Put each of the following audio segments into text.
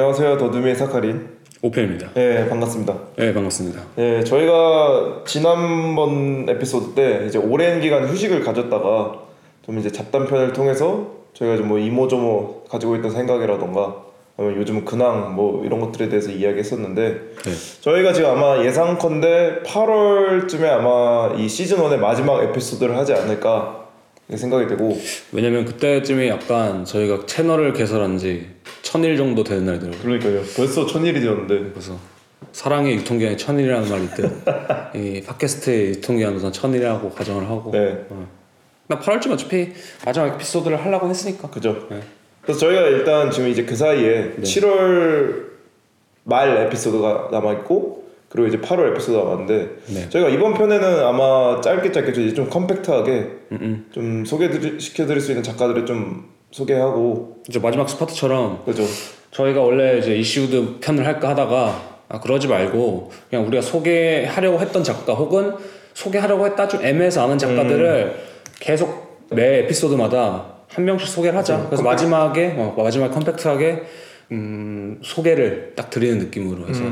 안녕하세요. 더듬이의 사카린. 오편입니다. 네, 반갑습니다. 네 반갑습니다. 네, 저희가 지난번 에피소드 때 이제 오랜 기간 휴식을 가졌다가 좀 이제 잡담편을 통해서 저희가 좀뭐 이모저모 가지고 있던 생각이라던가 아니면 요즘 근황 뭐 이런 것들에 대해서 이야기했었는데 네. 저희가 지금 아마 예상컨대 8월쯤에 아마 이 시즌 1의 마지막 에피소드를 하지 않을까 생각이 되고 왜냐면 그때쯤에 약간 저희가 채널을 개설한 지 천일 정도 되는 날이더라고요. 그러니까요. 벌써 천일이 되었는데 그래서 사랑의 유통기한이 천일이라는 말이 있듯 이 팟캐스트의 유통기한 우선 천일이라고 가정을 하고 네. 나 8월쯤 어차피 마지막 에피소드를 하려고 했으니까 그죠. 네. 그래서 저희가 일단 지금 이제 그 사이에 7월 말 에피소드가 남아 있고 그리고 이제 8월 에피소드가 남았는데 네. 저희가 이번 편에는 아마 짧게 짧게 좀 이제 좀 컴팩트하게 음, 음. 좀 소개시켜드릴 수 있는 작가들을 좀 소개하고 이제 마지막 스파트처럼 그죠. 저희가 원래 이제 이씨 우드 편을 할까 하다가 아 그러지 말고 그냥 우리가 소개하려고 했던 작가 혹은 소개하려고 했다 좀 애매해서 아는 작가들을 계속 매 에피소드마다 한 명씩 소개를 하자. 그래서 마지막에 어, 마지막 compact하게 음, 소개를 딱 드리는 느낌으로 해서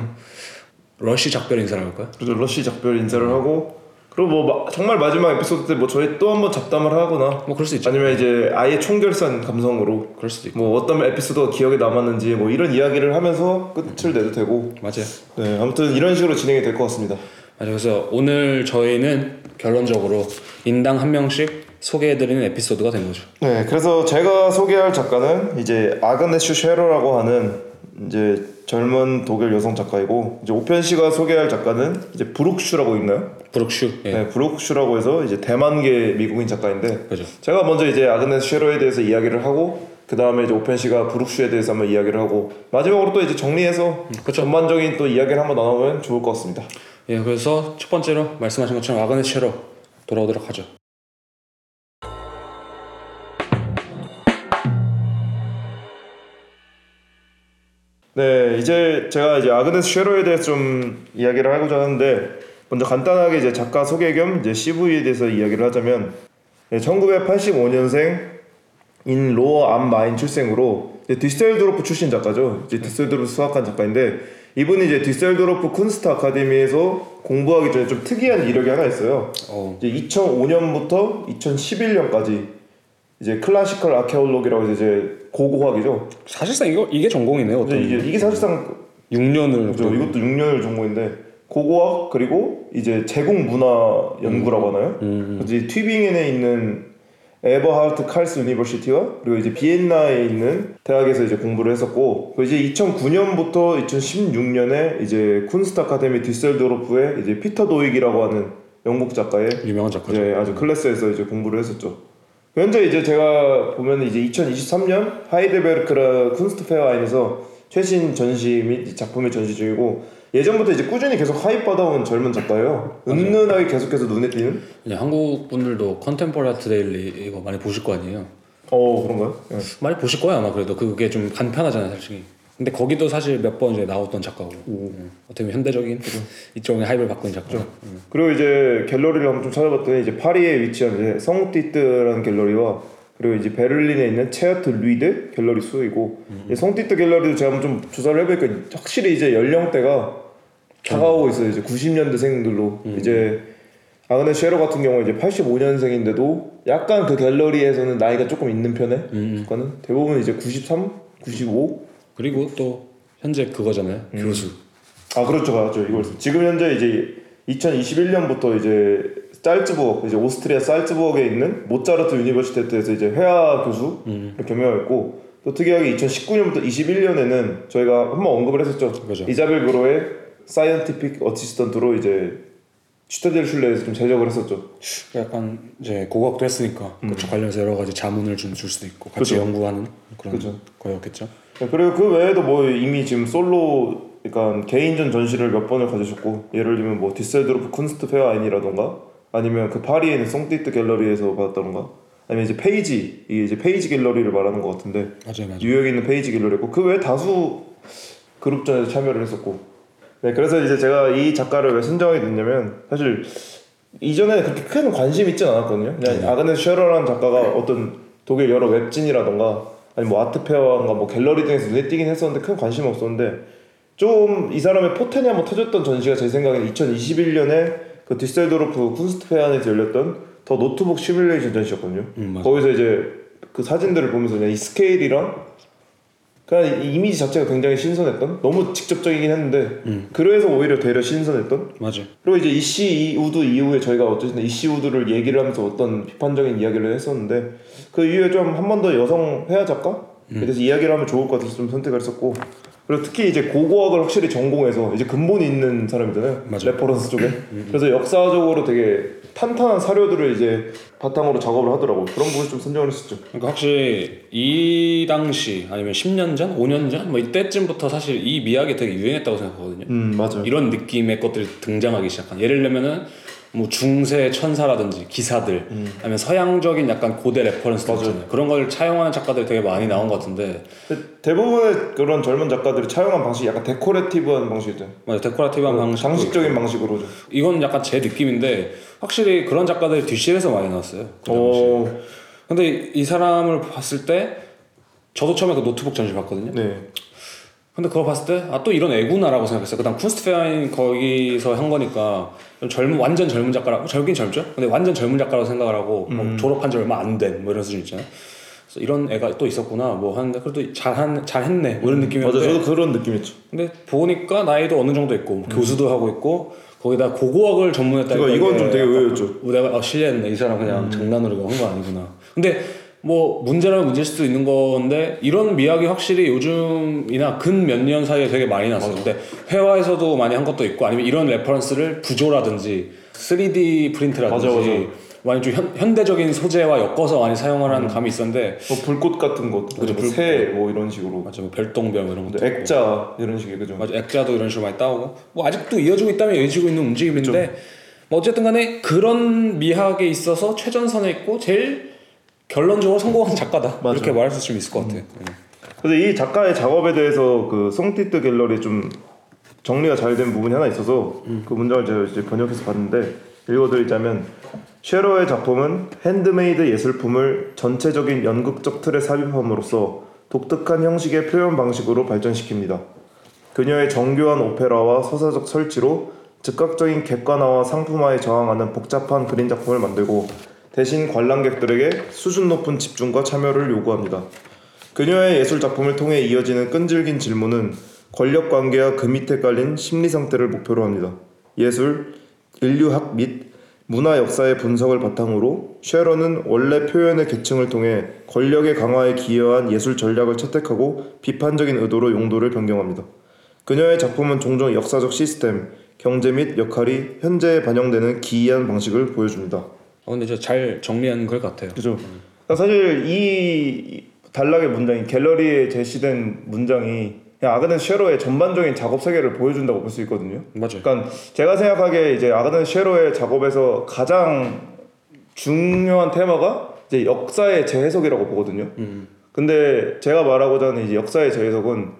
러쉬 작별 인사를 할까요? 그래서 러쉬 작별 인사를 하고 그리고 뭐 마- 정말 마지막 에피소드 때 뭐 저희 또 한번 잡담을 하거나 뭐 그럴 수 있죠. 아니면 이제 아예 총결산 감성으로 그럴 수도 있고 뭐 어떤 에피소드가 기억에 남았는지 뭐 이런 이야기를 하면서 끝을 내도 되고 맞아요. 네 아무튼 이런 식으로 진행이 될 것 같습니다. 맞아요. 그래서 오늘 저희는 결론적으로 인당 한 명씩 소개해드리는 에피소드가 된 거죠. 네, 그래서 제가 소개할 작가는 이제 아그네슈 쉐러라고 하는 이제 젊은 독일 여성 작가이고 이제 오편 씨가 소개할 작가는 이제 브룩슈라고 있나요? 브룩슈. 예. 네, 브룩슈라고 해서 이제 대만계 미국인 작가인데 그죠. 제가 먼저 이제 아그네스 쉐러에 대해서 이야기를 하고 그 다음에 이제 오편 씨가 브룩슈에 대해서 한번 이야기를 하고 마지막으로 또 이제 정리해서 그쵸. 전반적인 또 이야기를 한번 나누면 좋을 것 같습니다. 예, 그래서 첫 번째로 말씀하신 것처럼 아그네스 쉐러 돌아오도록 하죠. 네, 이제 제가 이제 아그네스 쉐러에 대해서 좀 이야기를 하고자 하는데 먼저 간단하게 이제 작가 소개 겸 이제 CV에 대해서 이야기를 하자면 네, 1985년생 인 로어 암 마인 출생으로 뒤셀도르프 출신 작가죠. 이제 뒤셀도르프 수학한 작가인데 이분이 이제 뒤셀도르프 Kunstakademie에서 공부하기 전에 좀 특이한 이력이 하나 있어요. 어, 이제 2005년부터 2011년까지 이제 classical Archäologie라고 이제 고고학이죠. 사실상 이거 이게 전공이네요. 어떤 이게, 이게 사실상 6년을 그죠. 이것도 6년을 전공인데 고고학 그리고 이제 제국 문화 연구라고 하나요? 그래서 이제 튜빙엔에 있는 에버하르트 칼스 University와 그리고 이제 비엔나에 있는 대학에서 이제 공부를 했었고 그 이제 2009년부터 2016년에 이제 Kunstakademie 뒤셀도르프의 이제 피터 도익이라고 하는 영국 작가의 유명한 작가죠. 이제 아주 클래스에서 이제 공부를 했었죠. 현재 이제 제가 보면 이제 2023년 Heidelberger Kunstverein에서 최신 전시 및 작품의 전시 중이고 예전부터 이제 꾸준히 계속 hype 받아온 젊은 작가예요. 은은하게 계속해서 눈에 띄는. 그냥 한국 분들도 Contemporary Art Daily 이거 많이 보실 거 아니에요. 어 그런가요? 예. 많이 보실 거예요 아마 그래도 그게 좀 간편하잖아요 솔직히. 근데 거기도 사실 몇 번 이제 나왔던 작가고. 음. 어떻게 보면 현대적인 이쪽에 hype을 있는 작가. 그리고 이제 갤러리를 한번 좀 찾아봤더니 이제 파리에 위치한 이제 성띠뜨라는 갤러리와 그리고 이제 베를린에 있는 체어트 루이드 갤러리 소속이고 이 성띠뜨 갤러리도 제가 한번 좀 조사를 해보니까 확실히 이제 연령대가 다가오고 있어요. 이제 90년대생들로. 이제 아그네스 쉐러 같은 경우 이제 85년생인데도 약간 그 갤러리에서는 나이가 조금 있는 편에 그거는 대부분 이제 93, 95 그리고 또 현재 그거잖아요 교수. 아 그렇죠 맞죠 이걸 지금 현재 이제 2021년부터 이제 잘츠부르크 이제 오스트리아 잘츠부르크에 있는 모차르트 Universität에서 이제 회화 교수를 겸임했고 또 특이하게 2019년부터 21년에는 저희가 한번 언급을 했었죠 그죠. 이자벨 브로의 scientific assistant로 이제 Städelschule에서 좀 제작을 했었죠 약간 이제 고고학도 했으니까 그쪽 관련해서 여러 가지 자문을 좀 줄 수도 있고 같이 그죠. 연구하는 그런 그죠. 거였겠죠. 네, 그리고 그 외에도 뭐 이미 지금 솔로 그러니까 개인전 전시를 몇 번을 가지셨고 예를 들면 뭐 뒤셀도르프 Kunstverein이라던가 아니면 그 파리에 있는 송띠트 갤러리에서 받았다던가 아니면 이제 페이지 이게 이제 페이지 갤러리를 말하는 것 같은데 맞아요, 맞아요. 뉴욕에 있는 페이지 갤러리고 그 외에 다수 그룹전에서 참여를 했었고. 네 그래서 이제 제가 이 작가를 왜 선정하게 됐냐면 사실 이전에 그렇게 큰 관심 있진 않았거든요. 그냥 아그네스 쉐러라는 작가가 어떤 독일 여러 웹진이라던가 아니 뭐 아트페어인가 뭐 갤러리 등에서 눈에 띄긴 했었는데 큰 관심 은 없었는데 좀 이 사람의 포텐이 한번 터졌던 전시가 제 생각에 2021년에 그 뒤셀도르프 Kunstverein에서 열렸던 The Notebook Simulation 전시였거든요. 음. 거기서 이제 그 사진들을 보면서 그냥 이 스케일이랑 그냥 이 이미지 자체가 굉장히 신선했던 너무 직접적이긴 했는데 그래서 오히려 되려 신선했던 맞아. 그리고 이제 이씨 우드 이후에 저희가 어쨌든 이씨 우드를 얘기를 하면서 어떤 비판적인 이야기를 했었는데 그 이후에 좀 한 번 더 여성 회화 작가에 대해서 이야기를 하면 좋을 것 같아서 좀 선택을 했었고 그리고 특히 이제 고고학을 확실히 전공해서 이제 근본이 있는 사람이잖아요. 맞아. 레퍼런스 쪽에. 그래서 역사적으로 되게 탄탄한 사료들을 이제 바탕으로 작업을 하더라고 그런 부분 좀 선정을 했었죠. 그러니까 확실히 이 당시 아니면 10년 전, 5년 전, 뭐 이때쯤부터 사실 이 미학이 되게 유행했다고 생각하거든요. 음 맞아요. 이런 느낌의 것들이 등장하기 시작한. 예를 들면은 뭐 중세 천사라든지 기사들, 아니면 서양적인 약간 고대 레퍼런스들 맞아요. 있잖아요. 그런 걸 차용하는 작가들이 되게 많이 나온 것 같은데, 대부분의 그런 젊은 작가들이 차용한 방식이 약간 decorative한 방식이죠 뭐 decorative한 방식, 장식적인 방식으로 죠 이건 약간 제 느낌인데 확실히 그런 작가들이 뒤셀에서 많이 나왔어요. 그. 어, 근데 이- 이 사람을 봤을 때 저도 처음에 그 노트북 전시 봤거든요. 네. 근데 그거 봤을 때 아 또 이런 애구나라고 생각했어요. 그다음 Kunstverein 거기서 한 거니까 좀 젊은 완전 젊은 작가라고 젊긴 젊죠. 근데 완전 젊은 작가라고 생각을 하고 뭐 졸업한 지 얼마 안 된 뭐 이런 수준 있잖아요. 그래서 이런 애가 또 있었구나 뭐 하는데 그래도 잘한 잘했네 뭐 이런 맞아 느낌이었는데 저도 그런 느낌이었죠 근데 보니까 나이도 어느 정도 있고 뭐 교수도 하고 있고 거기다 고고학을 전문했다. 그거 이건 좀 되게 의외였죠. 내가 아, 실례했네 이 사람 그냥 장난으로 한 거 아니구나. 근데 뭐 문제라면 문제일 수도 있는 건데 이런 미학이 확실히 요즘이나 근 몇 년 사이에 되게 많이 났어요. 근데 회화에서도 많이 한 것도 있고 아니면 이런 reference를 부조라든지 3D 프린트라든지 맞아, 맞아. 많이 좀 현, 현대적인 소재와 엮어서 많이 사용하는 감이 있었는데 뭐 불꽃 같은 것, 그죠, 뭐 새, 뭐 이런 식으로. 맞아 뭐 별똥별 이런 것도 액자 이런 식의 그죠. 맞아 액자도 이런 식으로 많이 따오고 뭐 아직도 이어지고 있다면 이어지고 있는 움직임인데 뭐 어쨌든 간에 그런 미학에 있어서 최전선에 있고 제일 결론적으로 성공한 작가다 맞아. 이렇게 말할 수 있을 것 같아. 요 근데 이 작가의 작업에 대해서 그 Sans titre 갤러리 좀 정리가 잘 된 부분이 하나 있어서 그 문장을 제가 이제 번역해서 봤는데 읽어드리자면 쉐러의 작품은 핸드메이드 예술품을 전체적인 연극적 틀에 삽입함으로써 독특한 형식의 표현 방식으로 발전시킵니다. 그녀의 정교한 오페라와 서사적 설치로 즉각적인 객관화와 상품화에 저항하는 복잡한 그림 작품을 만들고 대신 관람객들에게 수준 높은 집중과 참여를 요구합니다. 그녀의 예술 작품을 통해 이어지는 끈질긴 질문은 권력 관계와 그 밑에 깔린 심리 상태를 목표로 합니다. 예술, 인류학 및 문화 역사의 분석을 바탕으로 쉐러는 원래 표현의 계층을 통해 권력의 강화에 기여한 예술 전략을 채택하고 비판적인 의도로 용도를 변경합니다. 그녀의 작품은 종종 역사적 시스템, 경제 및 역할이 현재에 반영되는 기이한 방식을 보여줍니다. 어, 근데 진짜 잘 정리한 걸 같아요. 그죠. 그러니까 사실 이 단락의 문장이 갤러리에 제시된 문장이 그냥 아그네 쉐로의 전반적인 작업 세계를 보여준다고 볼 수 있거든요. 맞아요. 그러니까 제가 생각하기에 이제 아그네 쉐로의 작업에서 가장 중요한 테마가 이제 역사의 재해석이라고 보거든요. 근데 제가 말하고자 하는 이제 역사의 재해석은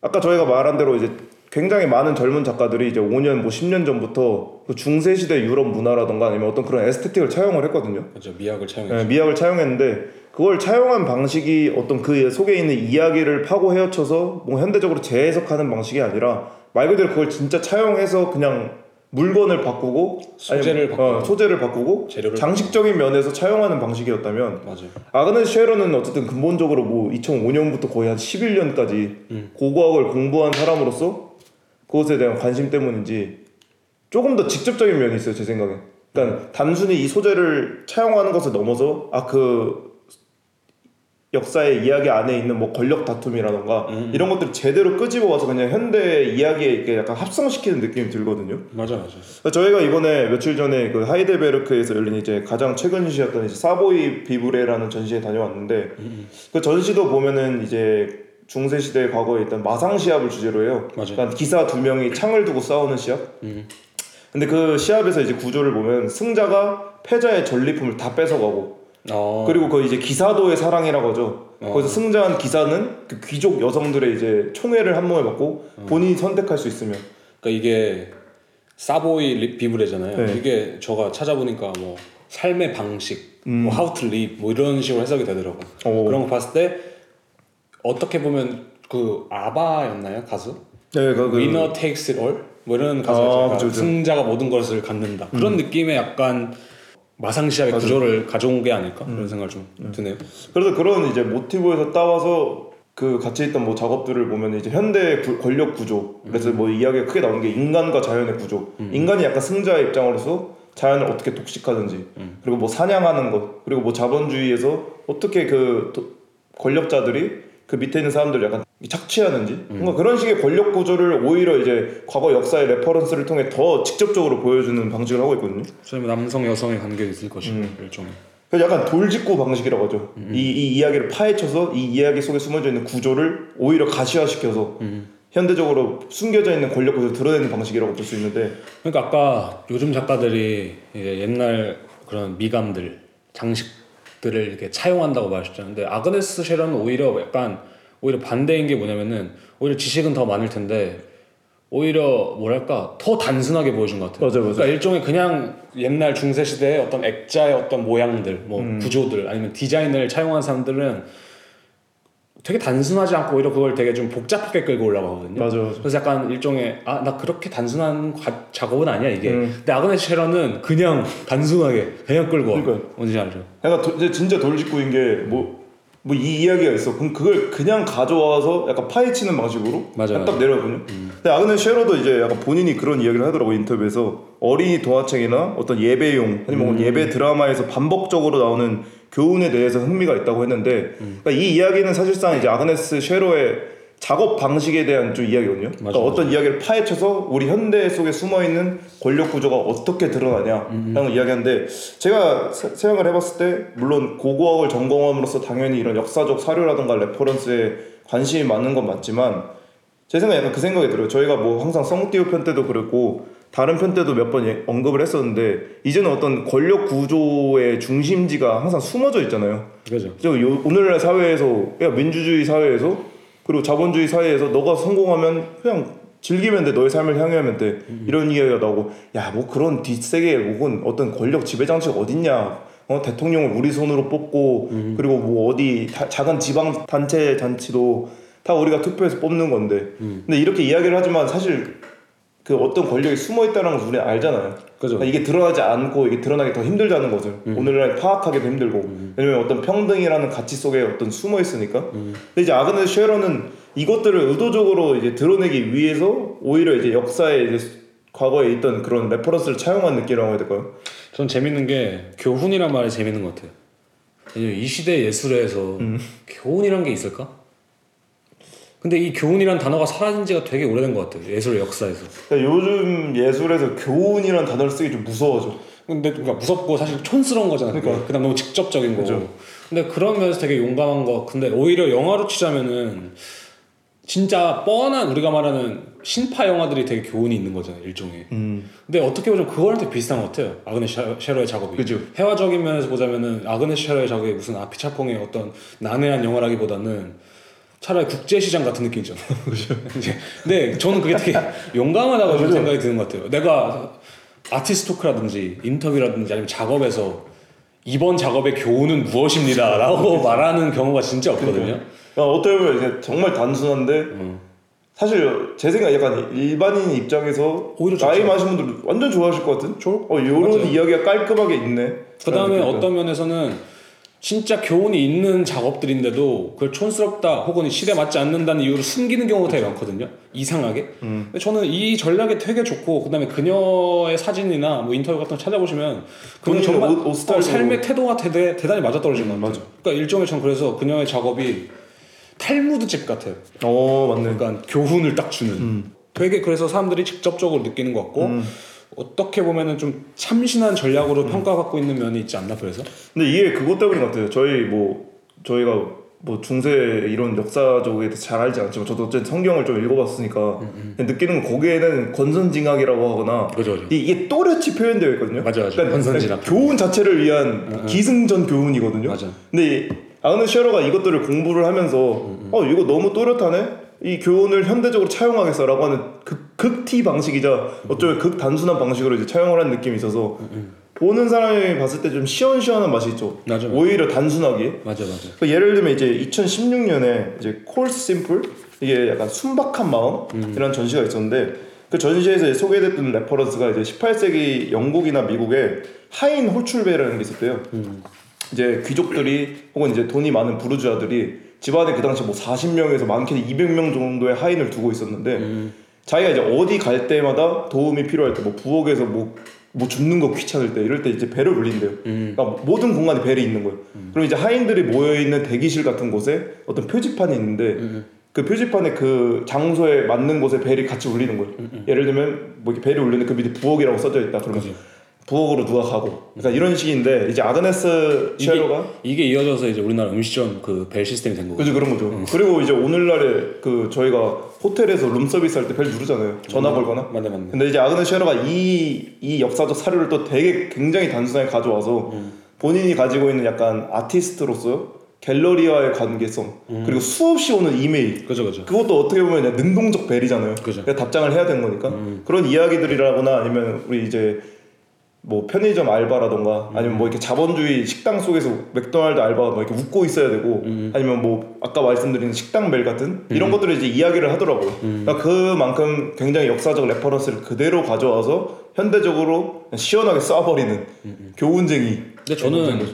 아까 저희가 말한 대로 이제 굉장히 많은 젊은 작가들이 이제 5년 뭐 10년 전부터 그 중세 시대 유럽 문화라던가 아니면 어떤 그런 에스테틱을 차용을 했거든요. 맞아 미학을 차용해. 네, 미학을 차용했는데 그걸 차용한 방식이 어떤 그 속에 있는 이야기를 파고 헤엄쳐서 뭐 현대적으로 재해석하는 방식이 아니라 말 그대로 그걸 진짜 차용해서 그냥 물건을 바꾸고 소재를 아니면, 바꾸고. 어, 소재를 바꾸고 장식적인 면에서 차용하는 방식이었다면 맞아요. 아그네 쉐러는 어쨌든 근본적으로 뭐 2005년부터 거의 한 11년까지 음. 고고학을 공부한 사람으로서 그것에 대한 관심 때문인지 조금 더 직접적인 면이 있어요 제 생각에. 그러니까 단순히 이 소재를 차용하는 것을 넘어서 아그 역사의 이야기 안에 있는 뭐 권력 다툼이라던가 음. 이런 것들을 제대로 끄집어 와서 그냥 현대 이야기에 이렇게 약간 합성시키는 느낌이 들거든요. 맞아 맞아. 저희가 이번에 며칠 전에 그 하이델베르크에서 열린 이제 가장 최근 전시였던 이제 사보이 비브레라는 전시에 다녀왔는데 그 전시도 보면은 이제 중세 시대 과거에 있던 마상 시합을 주제로 해요. 맞아요. 그러니까 기사 두 명이 창을 두고 싸우는 시합. 음. 근데 그 시합에서 이제 구조를 보면 승자가 패자의 전리품을 다 뺏어가고 어. 그리고 그 이제 기사도의 사랑이라고 하죠. 어. 거기서 승자한 기사는 그 귀족 여성들의 이제 총애를 한 몸에 받고 어. 본인이 선택할 수 있으면 그러니까 이게 사보이 리- 비브레잖아요. 네. 이게 저가 찾아보니까 뭐 삶의 방식, 뭐 how to live 뭐 이런 식으로 해석이 되더라고. 오. 그런 거 봤을 때 어떻게 보면 그 아바였나요 가수? 네, 그, 그 takes it all 뭐 이런. 아, 그러니까 그죠, 그죠. 승자가 모든 것을 갖는다. 그런 느낌의 약간 마상시합의 구조를 가져온 게 아닐까? 그런 생각 좀 드네요. 그래서 그런 이제 모티브에서 따와서 그 같이 있던 뭐 작업들을 보면 이제 현대 구- 권력 구조. 그래서 뭐 이야기가 크게 나오는 게 인간과 자연의 구조. 인간이 약간 승자의 입장으로서 자연을 어떻게 독식하는지. 그리고 뭐 사냥하는 것. 그리고 뭐 자본주의에서 어떻게 그 도- 권력자들이 그 밑에 있는 사람들을 약간 착취하는지 뭔가 그런 식의 권력 구조를 오히려 이제 과거 역사의 reference를 통해 더 직접적으로 보여주는 방식을 하고 있거든요. 저는 남성 여성의 관계가 있을 것이고 음. 일종의. 그 약간 돌직구 방식이라고 하죠. 이, 이 이야기를 파헤쳐서 이 이야기 속에 숨어져 있는 구조를 오히려 가시화시켜서 현대적으로 숨겨져 있는 권력 구조를 드러내는 방식이라고 볼 수 있는데 그러니까 아까 요즘 작가들이 옛날 그런 미감들, 장식들을 이렇게 차용한다고. 근데 아그네스 쉐런은 오히려 약간 오히려 반대인 게 뭐냐면은 오히려 지식은 더 많을 텐데 오히려 뭐랄까 더 단순하게 보여준 것 같아요. 맞아요, 맞아요. 그러니까 일종의 그냥 옛날 중세 시대의 어떤 액자의 어떤 모양들, 뭐 음. 구조들 아니면 디자인을 차용한 사람들은 되게 단순하지 않고 오히려 그걸 되게 좀 복잡하게 끌고 올라가거든요. 맞아 맞아. 그래서 약간 일종의 아 나 그렇게 단순한 과- 작업은 아니야 이게. 음. 근데 아그네스 쉐런은 그냥 단순하게 그냥 끌고 와. 그러니까요. 뭔지 알죠? 약간 도, 진짜 돌직구인 게 뭐 뭐 이 이야기가 있어. 그럼 그걸 그냥 가져와서 약간 파헤치는 방식으로. 딱 내려거든요. 근데 아그네 쉐러도 이제 약간 본인이 그런 이야기를 하더라고 인터뷰에서 어린이 동화책이나 어떤 예배용 아니면 예배 드라마에서 반복적으로 나오는 교훈에 대해서 흥미가 있다고 했는데 그러니까 이 이야기는 사실상 이제 아그네스 쉐러의 작업 방식에 대한 좀 이야기거든요. 그러니까 어떤 이야기를 파헤쳐서 우리 현대 속에 숨어 있는 권력 구조가 어떻게 드러나냐라는 이야기인데 제가 세- 생각을 해봤을 때 물론 고고학을 전공함으로써 당연히 이런 역사적 사료라든가 reference에 관심이 많은 건 맞지만 제 생각에 약간 그 생각이 들어요. 저희가 뭐 항상 성띠우 편 때도 그랬고 다른 편 때도 몇 번 언급을 했었는데 이제는 어떤 권력 구조의 중심지가 항상 숨어져 있잖아요. 그죠? 오늘날 사회에서 야 민주주의 사회에서 그리고 자본주의 사회에서 너가 성공하면 그냥 즐기면 돼. 너의 삶을 향유하면 돼. 이런 이야기가 나오고 야 뭐 그런 뒷세계 혹은 어떤 권력 지배 장치가 어딨냐. 어 대통령을 우리 손으로 뽑고 그리고 뭐 어디 다- 작은 지방 단체 잔치도 다 우리가 투표해서 뽑는 건데. 근데 이렇게 이야기를 하지만 사실 그 어떤 권력이 숨어 있다는 걸 우리는 알잖아요. 그죠. 그러니까 이게 드러나지 않고 이게 드러나기 더 힘들다는 거죠. 오늘날 파악하기도 힘들고 왜냐면 어떤 평등이라는 가치 속에 어떤 숨어 있으니까. 근데 이제 아그네 쉐러는 이것들을 의도적으로 이제 드러내기 위해서 오히려 이제 역사에 이제 과거에 있던 그런 reference를 차용한 느낌이라고 해야 될까요? 전 재밌는 게 교훈이란 말이 재밌는 것 같아요. 왜냐면 이 시대 예술에서 음. 교훈이란 게 있을까? 근데 이 교훈이란 단어가 사라진 지가 되게 오래된 것 같아요. 예술 역사에서. 그러니까 요즘 예술에서 교훈이라는 단어를 쓰기 좀 무서워져. 근데 그러니까 무섭고 사실 촌스러운 거잖아. 그러니까 그러니까. 그다음 너무 직접적인 거. 그죠. 근데 그런 면에서 되게 용감한 거. 근데 오히려 영화로 치자면은 진짜 뻔한 우리가 말하는 신파 영화들이 되게 교훈이 있는 거잖아요. 일종의. 음. 근데 어떻게 보면 그거랑 되게 비슷한 것 같아요. 아그네 샤- 쉐러의 작업이. 그죠. 회화적인 면에서 보자면은 아그네 쉐러의 작업이 무슨 아피차퐁의 어떤 난해한 영화라기보다는 차라리 국제시장 같은 느낌이잖아. 그죠. 근데 저는 그게 되게 용감하다고 좀. 생각이 드는 것 같아요. 내가 아티스트 토크라든지 인터뷰라든지 아니면 작업에서 이번 작업의 교훈은 무엇입니다 라고 말하는 경우가 진짜 없거든요. 그러니까 어떻게 보면 이제 정말 단순한데 음. 사실 제 생각 에 약간 일반인 입장에서 오히려 나이. 많으신 분들 완전 좋아하실 것 같은? 좋을- 어 요런 맞아요. 이야기가 깔끔하게 있네. 그 다음에 그러니까. 어떤 면에서는 진짜 교훈이 있는 작업들인데도 그걸 촌스럽다 혹은 시대에 맞지 않는다는 이유로 숨기는 경우가 되게 많거든요. 이상하게. 음. 근데 저는 이 전략이 되게 좋고 그다음에 그녀의 사진이나 뭐 인터뷰 같은 거 찾아보시면 그녀 정말 옷- 옷 어, 삶의 태도가 대대, 대단히 맞아떨어진 것 음, 같아요. 그러니까 일종의 전 그래서 그녀의 작업이 탈무드집 같아요. 어 맞네. 그러니까 교훈을 딱 주는. 음. 되게 그래서 사람들이 직접적으로 느끼는 것 같고 어떻게 보면은 좀 참신한 전략으로 음. 평가받고 있는 면이 있지 않나 그래서? 근데 이게 그것 때문인 것 같아요. 저희 뭐 저희가 뭐 중세 이런 역사적에 대해서 잘 알지 않지만 저도 어쨌든 성경을 좀 읽어봤으니까 그냥 느끼는 건 거기에는 권선징악이라고 하거나 그죠, 그죠. 이- 이게 또렷이 표현되어 있거든요. 맞아, 맞아. 권선징악. 교훈 자체를 위한 기승전 교훈이거든요. 맞아. 근데 이 아그네 쉐러가 이것들을 공부를 하면서 어 이거 너무 또렷하네. 이 교훈을 현대적으로 차용하겠어라고 하는 극, 극티 방식이자 어쩌면 극 단순한 방식으로 이제 차용을 한 느낌이 있어서 보는 사람이 봤을 때 좀 시원시원한 맛이 있죠. 맞아, 맞아. 오히려 단순하게. 맞아 맞아. 그 예를 들면 이제 2016년에 이제 Cœur simple 이게 약간 순박한 마음이라는 전시가 있었는데 그 전시에서 소개됐던 reference가 이제 18세기 영국이나 미국에 하인 호출배라는 게 있었대요. 이제 귀족들이 혹은 이제 돈이 많은 부르주아들이 집안에 그 당시 뭐 40명에서 많게는 200명 정도의 하인을 두고 있었는데 자기가 이제 어디 갈 때마다 도움이 필요할 때 뭐 부엌에서 뭐, 뭐 줍는 거 귀찮을 때 이럴 때 이제 배를 울린대요. 그러니까 모든 공간에 벨이 있는 거예요. 그럼 이제 하인들이 모여 있는 대기실 같은 곳에 어떤 표지판이 있는데 그 표지판에 그 장소에 맞는 곳에 벨이 같이 울리는 거예요. 예를 들면 뭐 이렇게 벨이 울리는데 그 밑에 부엌이라고 써져 있다. 그러면 부엌으로 누가 가고. 그러니까 이런 식인데 이제 아그네스 이게, 쉐러가 이게 이어져서 이제 우리나라 음식점 그 벨 시스템이 된 거고. 그죠 그런 거죠. 그리고 이제 오늘날에 그 저희가 호텔에서 룸 서비스 할 때 벨 누르잖아요. 전화 걸거나. 맞네 맞네. 근데 이제 아그네 쉐러가 이, 이 역사적 사료를 또 되게 굉장히 단순하게 가져와서 본인이 가지고 있는 약간 아티스트로서 갤러리와의 관계성 그리고 수없이 오는 이메일 그죠 그죠. 그것도 어떻게 보면 능동적 벨이잖아요. 그죠. 그러니까 답장을 해야 되는 거니까 그런 이야기들이라거나 아니면 우리 이제 뭐 편의점 알바라던가 아니면 뭐 이렇게 자본주의 식당 속에서 맥도날드 알바가 뭐 이렇게 웃고 있어야 되고 아니면 뭐 아까 말씀드린 식당 벨 같은 이런 것들을 이제 이야기를 하더라고요. 그러니까 그만큼 굉장히 역사적 reference를 그대로 가져와서 현대적으로 시원하게 쏴버리는 교훈쟁이. 근데 저는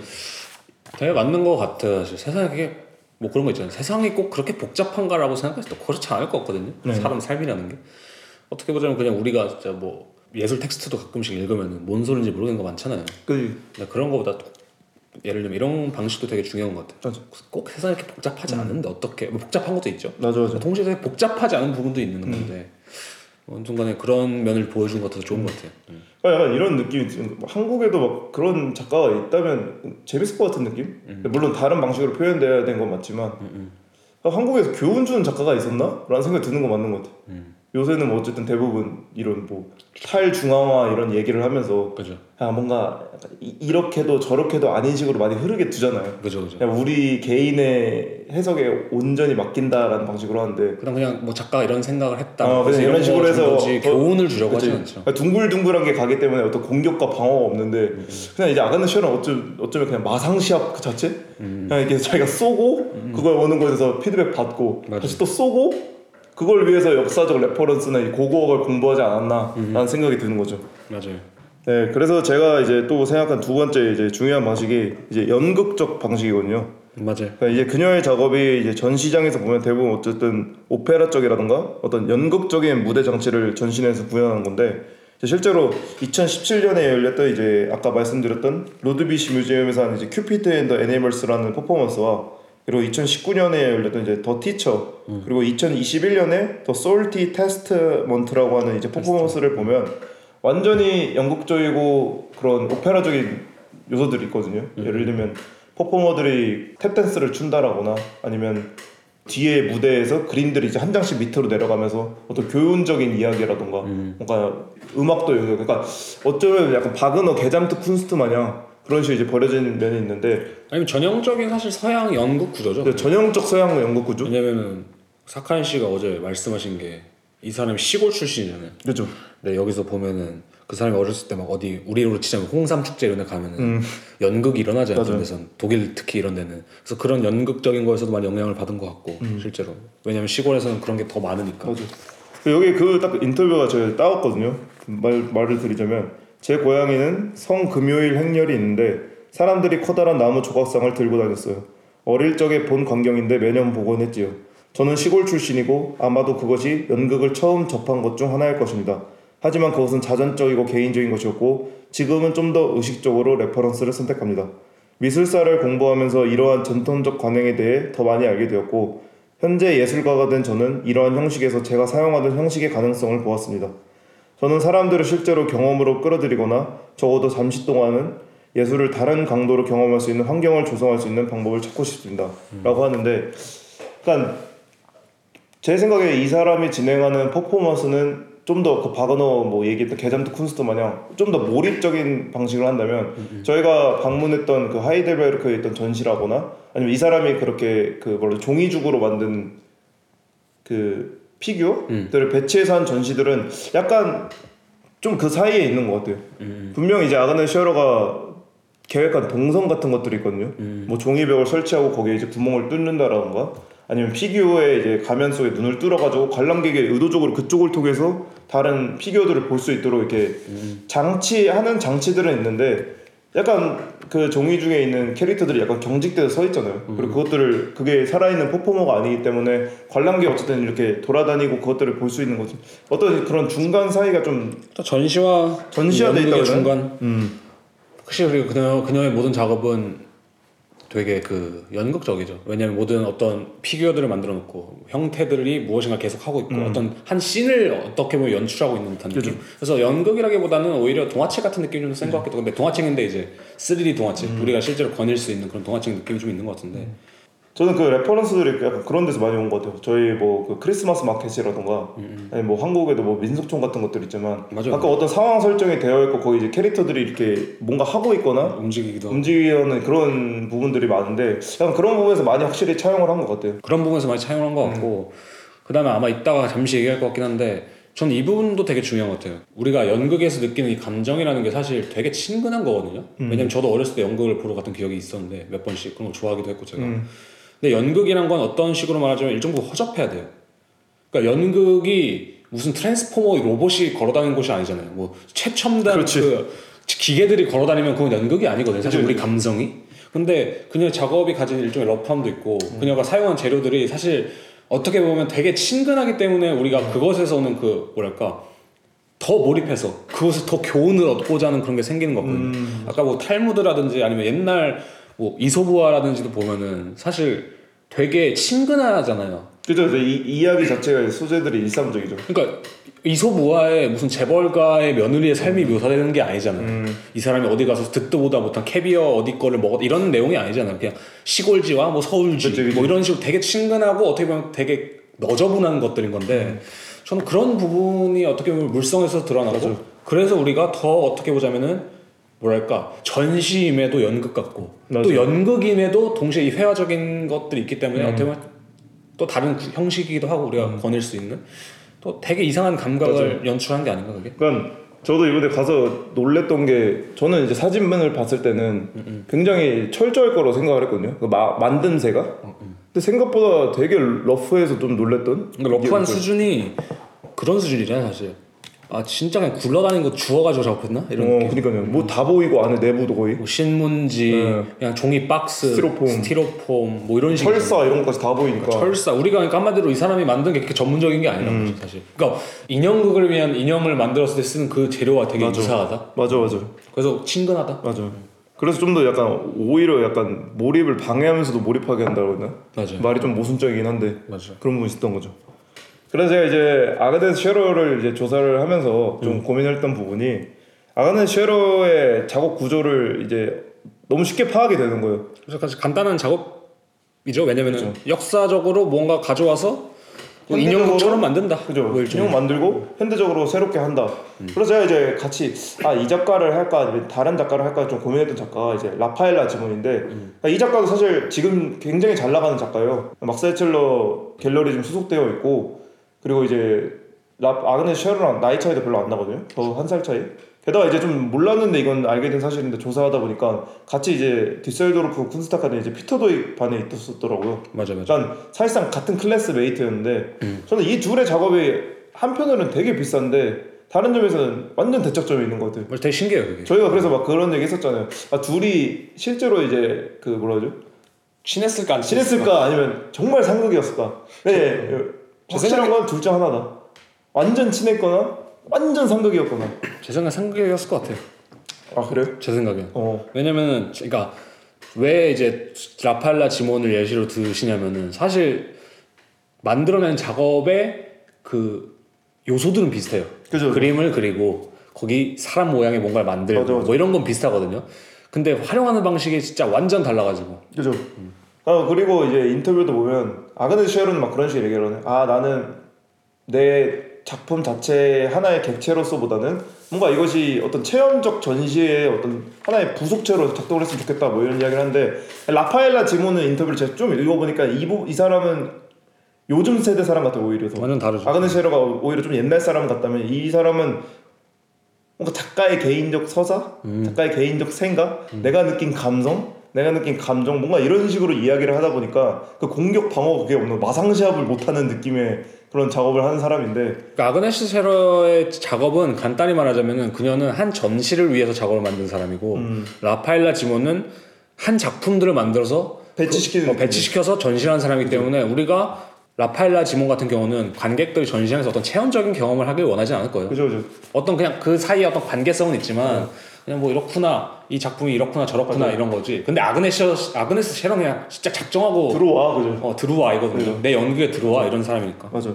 되게 맞는 것 같아요. 사실 세상에 뭐 그런 거 있잖아요. 세상이 꼭 그렇게 복잡한가라고 생각했을 때 그렇지 않을 것 같거든요. 사람 삶이라는 게 어떻게 보자면 그냥 우리가 진짜 뭐 예술 텍스트도 가끔씩 읽으면 뭔 소리인지 모르겠는 거 많잖아요. 그 근데 그런 거보다 예를 들면 이런 방식도 되게 중요한 것 같아요. 맞아. 꼭 세상이 이렇게 복잡하지 않은데 어떻게 뭐 복잡한 것도 있죠. 맞아 맞아. 동시에 되게 복잡하지 않은 부분도 있는 건데 어느 순간에 그런 면을 보여주는 것도 좋은 것 같아요. 음. 그러니까 약간 이런 느낌이 지금 한국에도 막 그런 작가가 있다면 재밌을 것 같은 느낌? 물론 다른 방식으로 표현돼야 된 건 맞지만 아, 한국에서 교훈 주는 작가가 있었나? 라는 생각이 드는 거 맞는 것 같아. 요 새는 뭐 어쨌든 대부분 이런 뭐 탈중앙화 이런 얘기를 하면서 그죠, 야 뭔가 이- 이렇게도 저렇게도 아닌 식으로 많이 흐르게 두잖아요. 그죠, 그죠. 그냥 우리 개인의 해석에 온전히 맡긴다라는 방식으로 하는데 그냥 그냥 뭐 작가가 이런 생각을 했다. 어, 그래서 이런 식으로 해서 정도지 더- 교훈을 주려고 그치? 하지 않죠. 그러니까 둥글둥글한 게 가기 때문에 어떤 공격과 방어가 없는데 그냥 이제 아가는 시어는 어쩌, 어쩌면 그냥 마상시합 그 자체 그냥 이렇게 자기가 쏘고 그걸 오는 곳에서 피드백 받고 맞아. 다시 또 쏘고 그걸 위해서 역사적 reference나 이 고고학을 공부하지 않았나라는 생각이 드는 거죠. 맞아요. 네, 그래서 제가 이제 또 생각한 두 번째 이제 중요한 방식이 이제 연극적 방식이거든요. 맞아요. 그러니까 이제 그녀의 작업이 이제 전 시장에서 보면 대부분 어쨌든 오페라 쪽이라던가 어떤 연극적인 무대 장치를 전시내에서 구현하는 건데 실제로 2017년에 열렸던 이제 아까 말씀드렸던 로드비시 Museum에서 하는 이제 Cupid and the Animals라는 퍼포먼스와 그리고 2019년에 열렸던 이제 The Teacher 그리고 2021년에 The Salty Testament라고 하는 이제 퍼포먼스를 보면 완전히 연극적이고 그런 오페라적인 요소들이 있거든요. 예를 들면 퍼포머들이 탭댄스를 춘다라거나 아니면 뒤에 무대에서 그림들이 이제 한 장씩 밑으로 내려가면서 어떤 교훈적인 이야기라던가 뭔가 음악도 연결 그러니까 어쩌면 약간 바그너 게잠트 쿤스트 마냥 그런 식으로 이제 버려진 면이 있는데 아니면 전형적인 사실 서양 연극 구조죠. 근데 전형적 서양 연극 구조 왜냐면은 사카인 씨가 어제 말씀하신 게 이 사람이 시골 출신이잖아요. 그죠 근데 여기서 보면은 그 사람이 어렸을 때 막 어디 우리로 치자면 홍삼 축제 이런 데 가면은 연극이. 음. 맞아요. 그런 데선 독일 특히 이런 데는 그래서 그런 연극적인 거에서도 많이 영향을 받은 것 같고 음. 실제로 왜냐면 시골에서는 그런 게 더 많으니까. 맞아. 여기 그 딱 인터뷰가 제가 따왔거든요. 말 말을 드리자면 제 고향에는 성금요일 행렬이 있는데 사람들이 커다란 나무 조각상을 들고 다녔어요. 어릴 적에 본 광경인데 매년 보곤 했지요. 저는 시골 출신이고 아마도 그것이 연극을 처음 접한 것 중 하나일 것입니다. 하지만 그것은 자전적이고 개인적인 것이었고 지금은 좀 더 의식적으로 reference를 선택합니다. 미술사를 공부하면서 이러한 전통적 관행에 대해 더 많이 알게 되었고 현재 예술가가 된 저는 이러한 형식에서 제가 사용하던 형식의 가능성을 보았습니다. 저는 사람들을 실제로 경험으로 끌어들이거나 적어도 잠시 동안은 예술을 다른 강도로 경험할 수 있는 환경을 조성할 수 있는 방법을 찾고 싶습니다. 라고 하는데, 그러니까 제 생각에 이 사람이 진행하는 퍼포먼스는 좀 더 그 바그너 뭐 얘기했던 게잠트 쿤스트 마냥 좀 더 몰입적인 방식을 한다면 저희가 방문했던 그 하이델베르크에 있던 전시라거나 아니면 이 사람이 그렇게 그 뭐라 종이죽으로 만든 그 피규어들을 배치해서 한 전시들은 약간 좀 그 사이에 있는 것 같아요. 음. 분명 이제 아가네 쉐어러가 계획한 동선 같은 것들이 있거든요. 음. 뭐 종이벽을 설치하고 거기에 이제 구멍을 뚫는다라던가 아니면 피규어의 이제 가면 속에 눈을 뚫어가지고 관람객이 의도적으로 그쪽을 통해서 다른 피규어들을 볼 수 있도록 이렇게 음. 장치하는 장치들은 있는데 약간 그 종이 중에 있는 캐릭터들이 약간 경직돼서 서 있잖아요. 음. 그리고 그것들을 그게 살아있는 퍼포머가 아니기 때문에 관람객 어쨌든 이렇게 돌아다니고 그것들을 볼 수 있는 거지. 어떤 그런 중간 사이가 좀또 전시와 전시화돼 있다고 중간 음. 확실히 그리고 그녀 그녀의 모든 작업은 되게 그 연극적이죠. 왜냐하면 모든 어떤 figure들을 만들어 놓고 형태들이 무엇인가 계속 하고 있고 어떤 한 scene을 어떻게 보면 연출하고 있는 듯한 느낌. 그래서 연극이라기보다는 오히려 동화책 같은 느낌이 좀 센 것 같기도. 근데 동화책인데 이제 3D 동화책 우리가 실제로 거닐 수 있는 그런 동화책 느낌이 좀 있는 것 같은데. 저는 그 reference들이 약간 그런 데서 많이 온 것 같아요. 저희 뭐 그 크리스마스 마켓이라던가 아니 뭐 한국에도 뭐 민속촌 같은 것들 있지만 맞아요. 아까 어떤 상황 설정이 되어 있고 거기 이제 캐릭터들이 이렇게 뭔가 하고 있거나 움직이기도. 움직이는 그런 부분들이 많은데 약간 그런 부분에서 많이 확실히 차용을 한 것 같아요. 그런 부분에서 많이 차용한 것 같고 그다음에 아마 이따가 잠시 얘기할 것 같긴 한데 저는 이 부분도 되게 중요한 것 같아요. 우리가 연극에서 느끼는 이 감정이라는 게 사실 되게 친근한 거거든요. 왜냐면 저도 어렸을 때 연극을 보러 갔던 기억이 있었는데 몇 번씩 그런 거 좋아하기도 했고 제가. 근데 연극이란 건 어떤 식으로 말하자면 일정 부분 허접해야 돼요. 그러니까 연극이 무슨 트랜스포머 로봇이 걸어다니는 곳이 아니잖아요. 뭐 최첨단 그렇지. 그 기계들이 걸어다니면 그건 연극이 아니거든요. 사실 그치. 우리 감성이. 근데 그녀의 작업이 가진 일종의 러프함도 있고 그녀가 사용한 재료들이 사실 어떻게 보면 되게 친근하기 때문에 우리가 그것에서 오는 그 뭐랄까 더 몰입해서 그것을 더 교훈을 얻고자 하는 그런 게 생기는 거거든요. 아까 뭐 탈무드라든지 아니면 옛날 뭐 이소부화라든지도 보면은 사실 되게 친근하잖아요. 그죠? 이제 이 이야기 자체가 소재들이 일상적이죠. 그러니까 이소부화의 무슨 재벌가의 며느리의 삶이 묘사되는 게 아니잖아요. 이 사람이 어디 가서 듣도 보다 못한 캐비어 어디 거를 먹었 이런 내용이 아니잖아요. 그냥 시골지와 뭐 서울지 그치, 그치. 뭐 이런 식으로 되게 친근하고 어떻게 보면 되게 너저분한 것들인 건데 저는 그런 부분이 어떻게 보면 물성에서 드러나고 그래서 우리가 더 어떻게 보자면은 뭐랄까 전시임에도 연극 같고 또 맞아요. 연극임에도 동시에 이 회화적인 것들이 있기 때문에 어떻게 보면 또 다른 구- 형식이기도 하고 우리가 거닐 수 있는 또 되게 이상한 감각을 연출한 게 아닌가 그게? 그러니까 저도 이번에 가서 놀랬던 게 저는 이제 사진만을 봤을 때는 굉장히 철저할 거라고 생각을 했거든요. 그 마, 만듦새가. 근데 생각보다 되게 러프해서 좀 놀랬던. 그러니까 러프한 수준이 그런 수준이잖아요 사실. 아 진짜 그냥 굴러다니는 거 주워가지고 작업했나 이런 어, 느낌. 그러니까요. 뭐 다 보이고 안에 내부도 거의 뭐 신문지, 네. 그냥 종이 박스, 스티로폼. 스티로폼, 뭐 이런 식. 철사 이런 것까지 다 보이니까. 철사 우리가 그러니까 한마디로 이 사람이 만든 게 그렇게 전문적인 게 아니란 음. 거죠 사실. 그러니까 인형극을 위한 인형을 만들었을 때 쓰는 그 재료가 되게 맞아. 유사하다. 맞아 맞아 그래서 친근하다. 맞아. 그래서 좀 더 약간 오히려 약간 몰입을 방해하면서도 몰입하게 한다고 했나? 맞아요. 말이 좀 모순적이긴 한데 맞아. 그런 부분이 있었던 거죠. 그래서 제가 이제 아가덴 쉐러를 이제 조사를 하면서 좀 음. 고민했던 부분이 아가덴 쉐러의 작업 구조를 이제 너무 쉽게 파악이 되는 거예요. 그래서 사실 간단한 작업이죠. 왜냐면은 역사적으로 뭔가 가져와서 뭐 인형극처럼 만든다. 그죠? 뭐. 인형 만들고 현대적으로 새롭게 한다. 음. 그래서 제가 이제 같이 아 이 작가를 할까 아니면 다른 작가를 할까 좀 고민했던 작가가 이제 라파엘라 지몬인데 음. 이 작가도 사실 지금 굉장히 잘 나가는 작가예요. 막사이첼러 갤러리 좀 소속되어 있고 그리고 이제 라 아그네 쉐르랑 나이 차이도 별로 안 나거든요. 더한살 차이. 게다가 이제 좀 몰랐는데 이건 알게 된 사실인데 조사하다 보니까 같이 이제 뒤셀도르프 Kunstakademie 이제 피터 도이 반에 있었더라고요. 맞아 맞아. 그러니까 사실상 같은 classmate였는데 음. 저는 이 둘의 작업이 한편으로는 되게 비슷한데 다른 점에서는 완전 대척점이 있는 것 같아요. 되게 신기해요 그게. 저희가 그래서 막 그런 얘기 했었잖아요. 아 둘이 실제로 이제 그 뭐라 하죠? 친했을까 안 친했을까 아니면 정말 상극이었을까? 네, 제 확실한 건 둘 중 하나다. 완전 친했거나 완전 상극이었거나. 제 생각 상극이었을 것 같아요. 아 그래요? 제 생각엔. 어. 왜냐면은 그러니까 왜 이제 라팔라 지몬을 예시로 드시냐면은 사실 만들어낸 작업의 그 요소들은 비슷해요. 그죠. 그림을 그리고 거기 사람 모양의 뭔가를 만들고 맞아, 맞아. 뭐 이런 건 비슷하거든요. 근데 활용하는 방식이 진짜 완전 달라가지고 그죠. 아 그리고 이제 인터뷰도 보면 아그네 쉐어는 막 그런 식으로 얘기를 하네. 아 나는 내 작품 자체 하나의 객체로서보다는 뭔가 이것이 어떤 체험적 전시의 어떤 하나의 부속체로 작동을 했으면 좋겠다 뭐 이런 이야기를 하는데 라파엘라 지모는 인터뷰를 제가 좀 읽어보니까 이, 부, 이 사람은 요즘 세대 사람 같아 오히려 더. 완전 다르죠. 아그네 쉐어가 오히려 좀 옛날 사람 같다면 이 사람은 뭔가 작가의 개인적 서사, 작가의 개인적 생각, 내가 느낀 감성, 내가 느낀 감정 뭔가 이런 식으로 이야기를 하다 보니까 그 공격 방어 그게 없는 마상시합을 못하는 느낌의 그런 작업을 하는 사람인데 그러니까 아그네스 셰러의 작업은 간단히 말하자면은 그녀는 한 전시를 위해서 작업을 만든 사람이고 음. 라파엘라 지모는 한 작품들을 만들어서 배치시키는 어, 배치시켜서 전시하는 사람이기 때문에 우리가 라파엘라 지몬 같은 경우는 관객들이 전시장에서 어떤 체험적인 경험을 하길 원하지 않을 거예요. 그죠 그죠 어떤 그냥 그 사이에 어떤 관계성은 있지만 그냥 뭐 이렇구나 이 작품이 이렇구나 저렇구나 이런 거지. 근데 아그네스 아그네스 그냥 진짜 작정하고 들어와 그죠 어 들어와 이거든요. 내 연극에 들어와 이런 사람이니까. 맞아.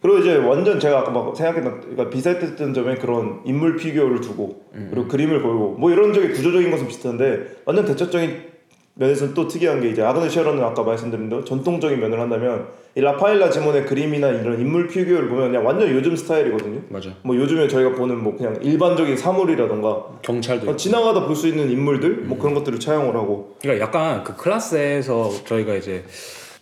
그리고 이제 완전 제가 아까 막 생각했던 그러니까 비슷했던 점에 그런 인물 피규어를 두고 그리고 그림을 걸고 뭐 이런 적이 구조적인 것은 비슷한데 완전 대척적인 면에서는 또 특이한 게 이제 아그네 셰러는 아까 말씀드린 대로 전통적인 면을 한다면 이 라파엘라 지몬의 그림이나 이런 인물 피규어를 보면 그냥 완전 요즘 스타일이거든요. 맞아. 뭐 요즘에 저희가 보는 뭐 그냥 일반적인 사물이라던가 경찰도. 어, 지나가다 볼 수 있는 인물들 뭐 그런 것들을 차용을 하고 그러니까 약간 그 클래스에서 저희가 이제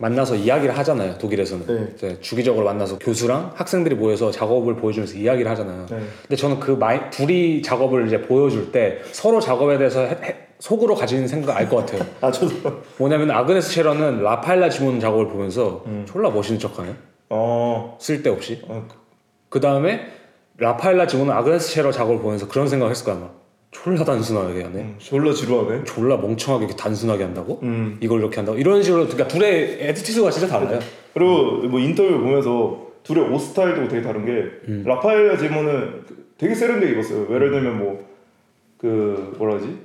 만나서 이야기를 하잖아요. 독일에서는 네. 이제 주기적으로 만나서 교수랑 학생들이 모여서 작업을 보여주면서 이야기를 하잖아요. 네. 근데 저는 그 마이, 둘이 작업을 이제 보여줄 때 서로 작업에 대해서 해- 해- 속으로 가지는 생각 알 것 같아요. 아 저도 뭐냐면 아그네스 셰러는 라파엘라 지몬 작업을 보면서 졸라 멋있는 척하네. 어, 쓸데없이. 어 그 다음에 라파엘라 지몬은 아그네스 셰러 작업을 보면서 그런 생각을 했을 거야. 막 졸라 단순하게 하네. 음, 졸라 지루하네. 졸라 멍청하게 이렇게 단순하게 한다고? 음. 이걸 이렇게 한다고? 이런 식으로 그러니까 둘의 attitude가 진짜 달라요. 그리고 뭐 인터뷰 보면서 둘의 옷 스타일도 되게 다른 게 음. 라파엘라 지몬은 되게 세련되게 입었어요. 예를 들면 뭐 그 뭐라 하지?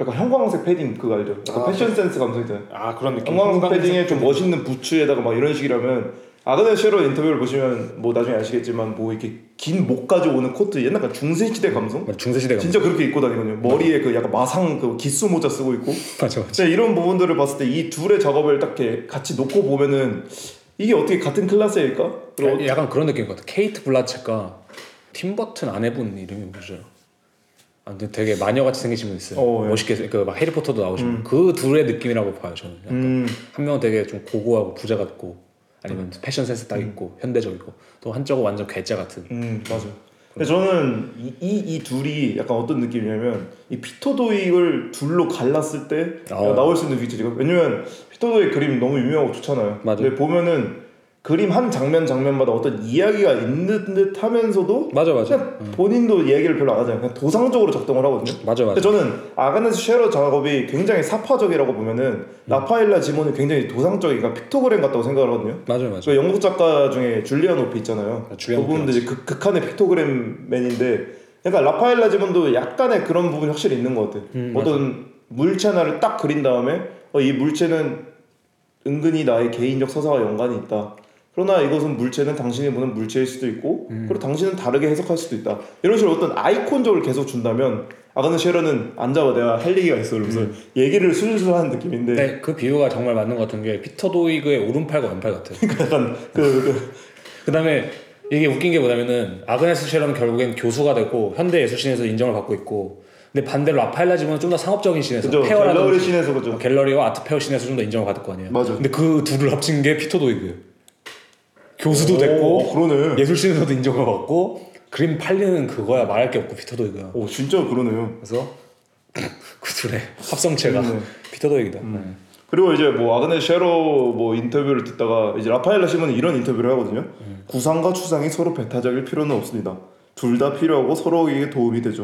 약간 형광색 패딩 그거 알죠? 약간 아, 패션 센스 감성이 있잖아요. 아 그런 느낌. 형광색 패딩에 좀 멋있는 부츠에다가 막 이런 식이라면 아그네 쉐러 인터뷰를 보시면 뭐 나중에 아시겠지만 뭐 이렇게 긴 목까지 오는 코트 옛날 그 중세 시대 감성? 중세 시대가 진짜 그렇게 입고 다니거든요. 머리에 그 약간 마상 그 기수 모자 쓰고 있고 맞아 맞아. 진짜 이런 부분들을 봤을 때 이 둘의 작업을 딱 이렇게 같이 놓고 보면은 이게 어떻게 같은 클래스일까? 약간 그런 느낌인 것 같아. 케이트 블란쳇과 팀 버튼 아내분 이름이 뭐죠? 아, 근데 되게 마녀같이 생기신 분 있어요. 어, 예. 멋있게 그막 해리포터도 나오시고 그 둘의 느낌이라고 봐요 저는. 약간. 음, 한 명은 되게 좀 고고하고 부자 같고 아니면 패션 센스 딱 있고 현대적이고 또 한쪽은 완전 괴짜 같은. 음 맞아. 근데 저는 이, 이, 이 둘이 약간 어떤 느낌이냐면 이 피터 도익을 둘로 갈랐을 때 어. 나올 수 있는 위치가 왜냐면 피터 도익 그림 너무 유명하고 좋잖아요. 맞아. 근데 보면은 그림 한 장면 장면마다 어떤 이야기가 있는 듯 하면서도 맞아 맞아. 그냥 본인도 얘기를 별로 안 하잖아요. 그냥 도상적으로 작동을 하거든요. 맞아 근데 맞아. 저는 아그네스 쉐러 작업이 굉장히 삽화적이라고 보면은 라파엘라 지몬이 굉장히 도상적인 그러니까 픽토그램 같다고 생각을 하거든요. 맞아 맞아. 그 영국 작가 중에 줄리안 오피 있잖아요. 아, 줄리안 그분도 이제 극, 극한의 픽토그램 man인데 그러니까 라파엘라 지몬도 약간의 그런 부분이 확실히 있는 것 같아요. 음, 어떤 물체 하나를 딱 그린 다음에 어, 이 물체는 은근히 나의 개인적 서사와 연관이 있다. 그러나 이것은 물체는 당신이 보는 물체일 수도 있고 음. 그리고 당신은 다르게 해석할 수도 있다. 이런 식으로 어떤 아이콘적을 계속 준다면 아가는 쉐러는 앉아봐 내가 할 얘기가 있어 그러면서 음. 얘기를 술술 하는 느낌인데 네, 그 비유가 정말 맞는 것 같은 게 피터 도이그의 오른팔과 왼팔 같아요. 약간 그, 그 그다음에 이게 웃긴 게 뭐냐면은 아그네스 쉐러는 결국엔 교수가 되고 현대 예술신에서 인정을 받고 있고 근데 반대로 라파엘라 지몬은 좀 더 상업적인 신에서 그죠 갤러리 페어라든지 신에서 그죠 갤러리와 아트 페어 신에서 좀 더 인정을 받을 거 아니에요. 맞아. 근데 그 둘을 합친 게 피터 도이그예요. 교수도 오, 됐고 그러네. 예술신에서도 인정을 받고 그림 팔리는 그거야 말할 게 없고 피터 도이그야. 오 진짜 그러네요. 그래서 그 둘의 합성체가 음. 피터 도이그다. 네. 그리고 이제 뭐 아그네 쉐로 뭐 인터뷰를 듣다가 이제 라파엘라 시몬은 이런 인터뷰를 하거든요. 구상과 추상이 서로 배타적일 필요는 없습니다. 둘 다 필요하고 서로에게 도움이 되죠.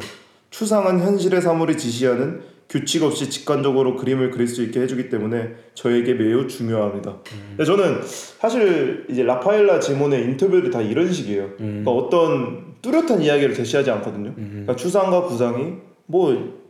추상은 현실의 사물이 지시하는 규칙 없이 직관적으로 그림을 그릴 수 있게 해주기 때문에 저에게 매우 중요합니다. 근데 저는 사실 이제 라파엘라 지몬의 인터뷰들이 다 이런 식이에요. 그러니까 어떤 뚜렷한 이야기를 제시하지 않거든요. 그러니까 추상과 구상이 뭐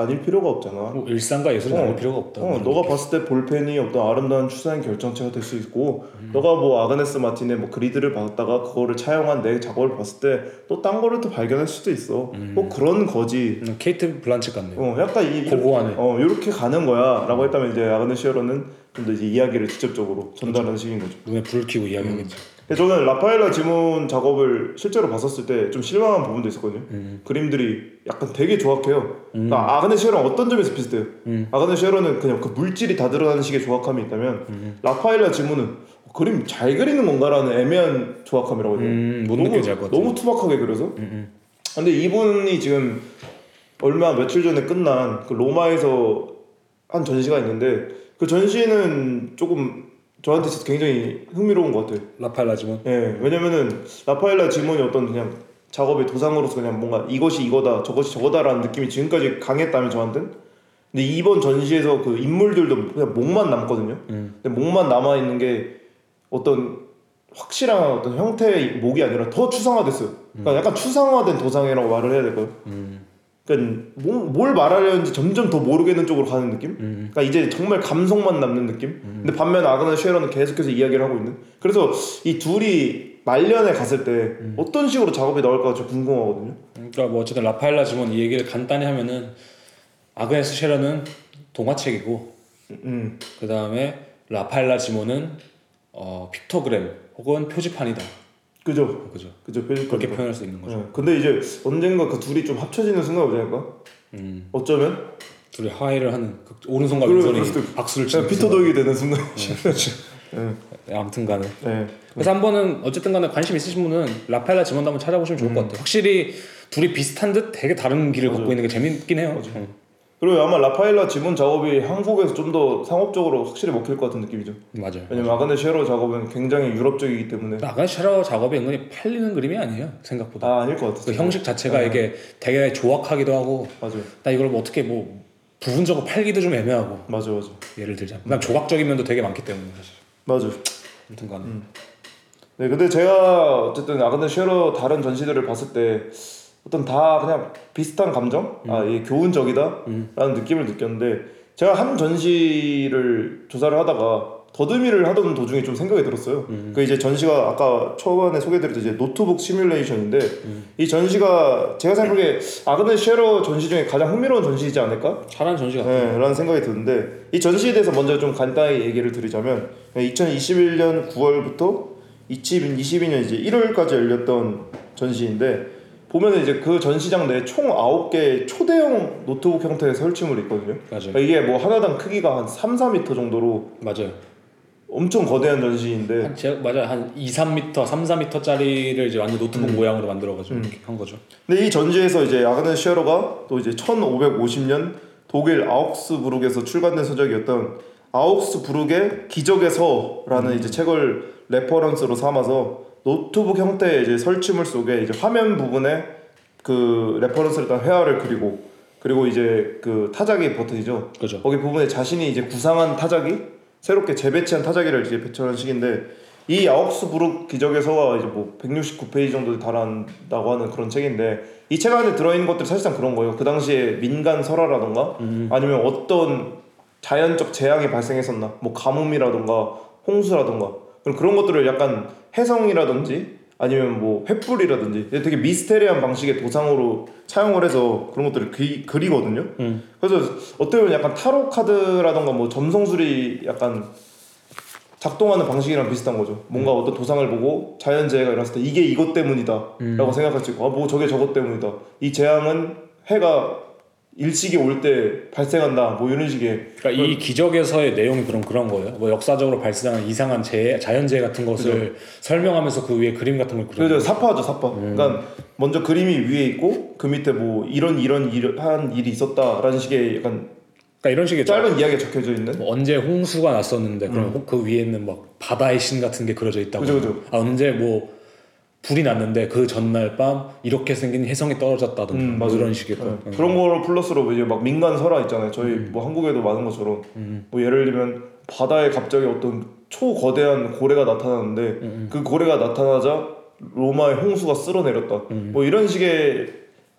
나뉠 필요가 없잖아. 뭐 일상과 예술이 나눌 필요가 없다. 어, 너가 봤을 때 볼펜이 어떤 아름다운 추상의 결정체가 될 수 있고, 너가 뭐 아그네스 마틴의 뭐 그리드를 봤다가 그거를 차용한 내 작업을 봤을 때 또 딴 거를 또 발견할 수도 있어. 뭐 그런 거지. 음, 케이트 블란쳇 같네요. 어, 약간 이 고고하네. 어, 이렇게 가는 거야라고 했다면 이제 아그네스 쉐러는 좀 더 이제 이야기를 직접적으로 전달하는 식인 거죠. 눈에 불을 켜고 이야기하겠죠. 저는 라파엘라 지몬 작업을 실제로 봤었을 때 좀 실망한 부분도 있었거든요. 음. 그림들이 약간 되게 정확해요. 그러니까 아그네 쉐러랑 어떤 점에서 비슷해요? 음. 아그네 쉐러는 그냥 그 물질이 다 드러나는 식의 조악함이 있다면 음. 라파엘라 지몬은 그림 잘 그리는 건가라는 애매한 조각함이라고 해야 돼요. 음, 못 너무. 너무 투박하게 그려서 음, 근데 이분이 지금 얼마 며칠 전에 끝난 그 로마에서 한 전시가 있는데 그 전시는 조금 저한테 진짜 굉장히 흥미로운 것 같아요. 라파엘 라 지몬. 예, 왜냐면은 라파엘라 지몬이 어떤 그냥 작업의 도상으로서 그냥 뭔가 이것이 이거다 저것이 저거다라는 느낌이 지금까지 강했다면 저한테는 근데 이번 전시에서 그 인물들도 그냥 목만 남거든요. 근데 목만 남아 있는 게 어떤 확실한 어떤 형태의 목이 아니라 더 추상화됐어요. 그러니까 약간 추상화된 도상이라고 말을 해야 될까요? 그러니까 뭐- 뭘 말하려는지 점점 더 모르겠는 쪽으로 가는 느낌? 그러니까 이제 정말 감성만 남는 느낌? 근데 반면 아그나 쉐러는 계속해서 이야기를 하고 있는. 그래서 이 둘이 말년에 갔을 때 어떤 식으로 작업이 나올까 좀 궁금하거든요. 그러니까 뭐 어쨌든 라파엘 라 지몬 이 얘기를 간단히 하면은 아그네스 쉐러는 동화책이고 음, 그 다음에 라파엘 라 지몬은 어, 픽토그램 혹은 표지판이다. 그죠, 그죠? 그죠. 그렇게 표현할 수 있는 거죠. 네. 근데 이제 언젠가 그 둘이 좀 합쳐지는 순간이 오지 않을까? 음. 어쩌면 둘이 화해를 하는 그 오른손과 왼손이 박수를 치는 피터 덕이 되는 순간. 네, 아무튼간에 네. 그래서 한 번은 어쨌든간에 관심 있으신 분은 라파엘라 지몬도 한번 찾아보시면 좋을 것 같아요. 확실히 둘이 비슷한 듯 되게 다른 길을 걷고 있는 게 재밌긴 해요. 응. 그리고 아마 라파엘라 지문 작업이 한국에서 좀 더 상업적으로 확실히 먹힐 것 같은 느낌이죠. 맞아요. 왜냐면 아가네 쉐러 작업은 굉장히 유럽적이기 때문에 아간 쉐러 작업이 은근히 팔리는 그림이 아니에요. 생각보다. 아 아닐 것그 같아요. 형식 자체가 이게 되게 조악하기도 하고 맞아요, 나 이걸 뭐 어떻게 뭐 부분적으로 팔기도 좀 애매하고 맞아, 맞아, 예를 들자면 그다음 조각적인 면도 되게 많기 때문에 사실. 맞아. 아무튼 간에 네, 근데 제가 어쨌든 아그네 쉐러 다른 전시들을 봤을 때 어떤 다 그냥 비슷한 감정, 아 이게 교훈적이다라는 느낌을 느꼈는데 제가 한 전시를 조사를 하다가 더듬이를 하던 도중에 좀 생각이 들었어요. 그 이제 전시가 아까 초반에 소개드렸던 이제 노트북 시뮬레이션인데 이 전시가 제가 생각에 아그네 쉐러 전시 중에 가장 흥미로운 전시이지 않을까? 잘한 전시 같아요. 네, 라는 생각이 드는데 이 전시에 대해서 먼저 좀 간단히 얘기를 드리자면 2021년 9월부터 2022년 이제 1월까지 열렸던 전시인데 보면은 이제 그 전시장 내에 총 9개의 초대형 노트북 형태의 설치물이 있거든요. 맞아요. 그러니까 이게 뭐 하나당 크기가 한 3, 4m 정도로 맞아요. 엄청 거대한 전시인데 한 제, 맞아요. 한 2, 3m, 3, 4m짜리를 이제 완전 노트북 모양으로 만들어 가지고 이렇게 한 거죠. 근데 이 전시에서 이제 아그네 쉐러가 또 이제 1550년 독일 아욱스부르크에서 출간된 서적이었던 아욱스부르크의 기적의 서라는 이제 책을 reference로 삼아서 노트북 형태의 이제 설치물 속에 이제 화면 부분에 그 reference를 일단 회화를 그리고 그리고 이제 그 타자기 버튼이죠. 그죠. 거기 부분에 자신이 이제 구상한 타자기 새롭게 재배치한 타자기를 이제 배치하는 식인데 이 아욱스부르크 기적의 서가 이제 뭐 169페이지 정도 달한다고 하는 그런 책인데 이 책 안에 들어있는 것들이 사실상 그런 거예요. 그 당시에 민간 설화라던가 아니면 어떤 자연적 재앙이 발생했었나 뭐 가뭄이라던가 홍수라던가 그런 것들을 약간 해성이라든지 아니면 뭐 횃불이라든지 되게 미스테리한 방식의 도상으로 차용을 해서 그런 것들을 그리, 그리거든요. 그래서 어떻게 보면 약간 타로 카드라던가 뭐 점성술이 약간 작동하는 방식이랑 비슷한 거죠. 뭔가 어떤 도상을 보고 자연재해가 일어났을 때 이게 이것 때문이다라고 생각할 수 있고 아 뭐 저게 저것 때문이다. 이 재앙은 해가 일식이 올 때 발생한다. 뭐 이런 식의 그러니까 이 기적에서의 내용이 그런 그런 거예요. 뭐 역사적으로 발생한 이상한 재해, 자연재해 같은 것을 설명하면서 그 위에 그림 같은 걸 그려. 그죠 사파죠 사파. 그러니까 먼저 그림이 위에 있고 그 밑에 뭐 이런 이런 일, 한 일이 있었다라는 식의 약간 그러니까 이런 식의 짧은 이야기가 적혀져 있는. 뭐 언제 홍수가 났었는데 그럼 혹- 그 위에는 막 바다의 신 같은 게 그려져 있다고. 그죠, 그죠. 아 언제 뭐 불이 났는데 그 전날 밤 이렇게 생긴 혜성이 떨어졌다든가 음, 뭐 맞아요. 이런 식의 거. 네. 그런 거로 플러스로 이제 막 민간 설화 있잖아요. 저희 뭐 한국에도 많은 것처럼 뭐 예를 들면 바다에 갑자기 어떤 초거대한 고래가 나타나는데 그 고래가 나타나자 로마의 홍수가 쓸어내렸다. 뭐 이런 식의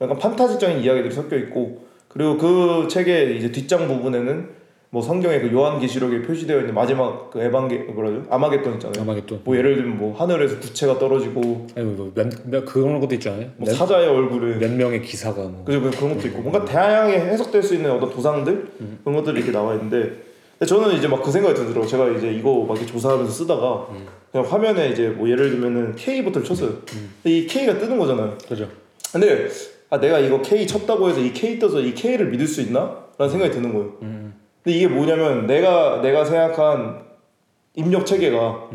약간 판타지적인 이야기들이 섞여 있고 그리고 그 책의 이제 뒷장 부분에는 뭐 성경의 그 요한 계시록에 표시되어 있는 마지막 그 에반게 뭐라죠? 아마겟돈 있잖아요. 아마겟 또뭐 예를 들면 뭐 하늘에서 부채가 떨어지고 아니 뭐 몇, 몇 그런 것도 있잖아요. 뭐 몇, 사자의 얼굴에 몇 명의 기사가 뭐. 그죠 그- 그런 것도 있고 뭔가 다양하게 해석될 수 있는 어떤 도상들 그런 것들이 이렇게 나와 있는데 근데 저는 이제 막 그 생각이 들더라고 제가 이제 이거 막 이렇게 조사하면서 쓰다가 그냥 화면에 이제 뭐 예를 들면은 K 버튼을 쳤어요 근데 이 K가 뜨는 거잖아요 그죠. 근데 아 내가 이거 K 쳤다고 해서 이 K 떠서 이 K를 믿을 수 있나? 라는 생각이 드는 거예요 근데 이게 뭐냐면 내가 내가 생각한 입력 체계가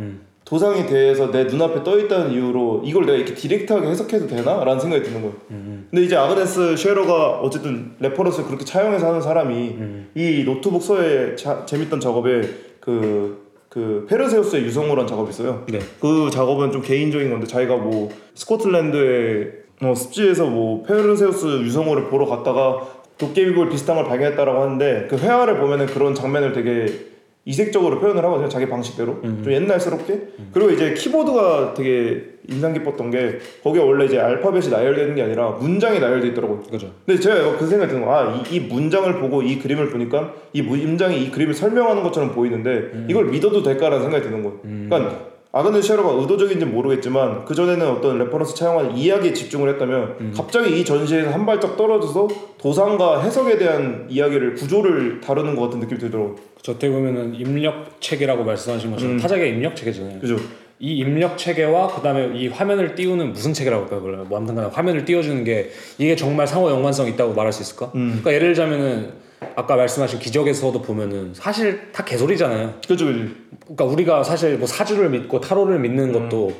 도상이 돼서 내 눈앞에 떠 있다는 이유로 이걸 내가 이렇게 direct하게 해석해도 되나라는 생각이 드는 거예요. 근데 이제 아그네스 쉐러가 어쨌든 reference를 그렇게 차용해서 하는 사람이 이 노트북 서에 자, 재밌던 작업에 그, 그 페르세우스의 유성우라는 작업이 있어요. 네. 그 작업은 좀 개인적인 건데 자기가 뭐 스코틀랜드의 어, 습지에서 뭐 페르세우스 유성우를 보러 갔다가 도깨비불 비슷한 걸 발견했다라고 하는데 그 회화를 보면은 그런 장면을 되게 이색적으로 표현을 하거든요 자기 방식대로 좀 옛날스럽게 그리고 이제 키보드가 되게 인상 깊었던 게 거기에 원래 이제 알파벳이 나열되는 게 아니라 문장이 나열돼 있더라고요 그죠. 근데 제가 그 생각이 드는. 아, 이, 이 문장을 보고 이 그림을 보니까 이 문장이 이 그림을 설명하는 것처럼 보이는데 이걸 믿어도 될까라는 생각이 드는 거예요. 그러니까 아그네 쉐러가 의도적인지 는 모르겠지만 그 전에는 어떤 reference 차용한 이야기에 집중을 했다면 갑자기 이 전시에서 한 발짝 떨어져서 도상과 해석에 대한 이야기를 구조를 다루는 것 같은 느낌이 들더라고요. 저 어떻게 보면은 입력 체계라고 말씀하신 것처럼 타자기가 입력 체계잖아요. 그죠? 이 입력 체계와 그다음에 이 화면을 띄우는 무슨 체계라고 할까요? 그걸 뭐 아무튼 간에 화면을 띄워주는 게 이게 정말 상호 연관성 있다고 말할 수 있을까? 그러니까 예를 들자면은 아까 말씀하신 기적에서도 보면은 사실 다 개소리잖아요. 그죠, 그죠. 그러니까 우리가 사실 뭐 사주를 믿고 타로를 믿는 것도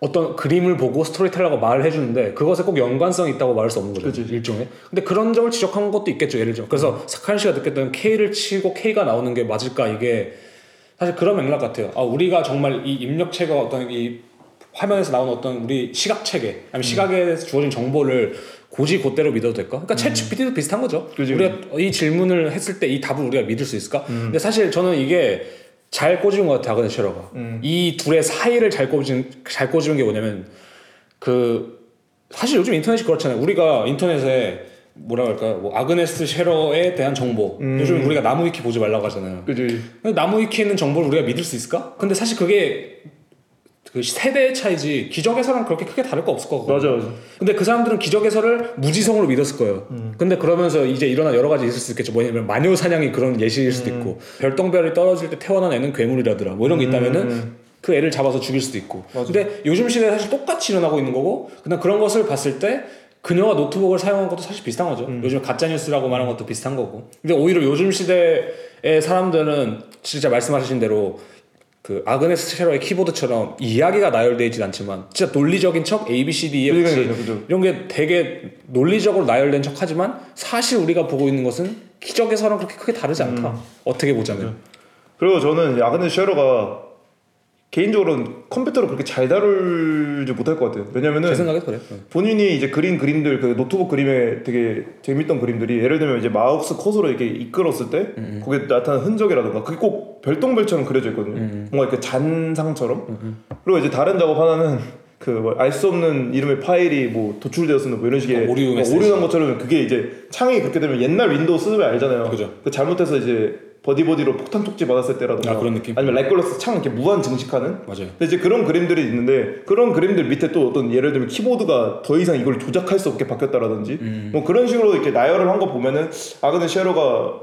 어떤 그림을 보고 스토리텔러가 말을 해주는데 그것에 꼭 연관성이 있다고 말할 수 없는 거죠 그치. 일종의 근데 그런 점을 지적한 것도 있겠죠 예를 들어 그래서 사칸 씨가 느꼈던 K를 치고 K가 나오는 게 맞을까 이게 사실 그런 맥락 같아요 아 우리가 정말 이 입력체가 어떤 이 화면에서 나오는 어떤 우리 시각 체계 아니면 시각에 주어진 정보를 고지 곧대로 믿어도 될까? 그러니까 챗 GPT도 비슷한 거죠. 그지, 우리가 이 질문을 했을 때 이 답을 우리가 믿을 수 있을까? 근데 사실 저는 이게 잘 꽂은 것 같아 아그네 쉐러가 이 둘의 사이를 잘 꽂은 잘 꽂은 게 뭐냐면 그 사실 요즘 인터넷이 그렇잖아요. 우리가 인터넷에 뭐라 할까 뭐 아그네스 쉐러에 대한 정보 요즘 우리가 나무 위키 보지 말라고 하잖아요. 그지. 근데 나무 위키에 있는 정보를 우리가 믿을 수 있을까? 근데 사실 그게 그 세대의 차이지 기적의 서랑 그렇게 크게 다를 거 없을 거고. 맞아, 맞아. 근데 그 사람들은 기적의 서를 무지성으로 믿었을 거예요. 근데 그러면서 이제 일어난 여러 가지 있을 수 있겠죠. 뭐냐면 마녀 사냥이 그런 예시일 수도 있고 별똥별이 떨어질 때 태어난 애는 괴물이라더라. 뭐 이런 게 있다면은 그 애를 잡아서 죽일 수도 있고. 근데 요즘 시대에 사실 똑같이 일어나고 있는 거고 그냥 그런 것을 봤을 때 그녀가 노트북을 사용한 것도 사실 비슷한 거죠. 요즘 가짜 뉴스라고 말하는 것도 비슷한 거고. 근데 오히려 요즘 시대의 사람들은 진짜 말씀하신 대로 그 아그네스 쉐러의 키보드처럼 이야기가 나열되어 있진 않지만 진짜 논리적인 척 A, B, C, D, E, F, G. 이런 게 되게 논리적으로 나열된 척하지만 사실 우리가 보고 있는 것은 기적의 서랑 그렇게 크게 다르지 않다. 어떻게 보자면. 그리고 저는 아그네스 쉐러가 개인적으로는 컴퓨터를 그렇게 잘 다룰지 못할 것 같아요. 왜냐면은 제 생각에 그래. 본인이 이제 그린 그림들 그 노트북 그림에 되게 재밌던 그림들이 예를 들면 이제 마우스 커서로 이렇게 이끌었을 때 거기에 나타나는 흔적이라던가 그게 꼭 별똥별처럼 그려져 있거든요. 뭔가 이렇게 잔상처럼. 그리고 이제 다른 작업 하나는 그 뭐 알 수 없는 이름의 파일이 뭐 도출되었습니다. 뭐 이런 식의 어, 오류 어, 메시지. 오류난 것처럼 그게 이제 창이 그렇게 되면 옛날 윈도우 쓰면 알잖아요. 그죠. 그 잘못해서 이제 버디버디로 폭탄 쪽지 받았을 때라던가 아, 그런 느낌? 아니면 라이콜러스 창 이렇게 무한 증식하는 맞아요. 근데 이제 그런 그림들이 있는데 그런 그림들 밑에 또 어떤 예를 들면 키보드가 더 이상 이걸 조작할 수 없게 바뀌었다라든지 음. 뭐 그런 식으로 이렇게 나열을 한 거 보면은 아그네 쉐러가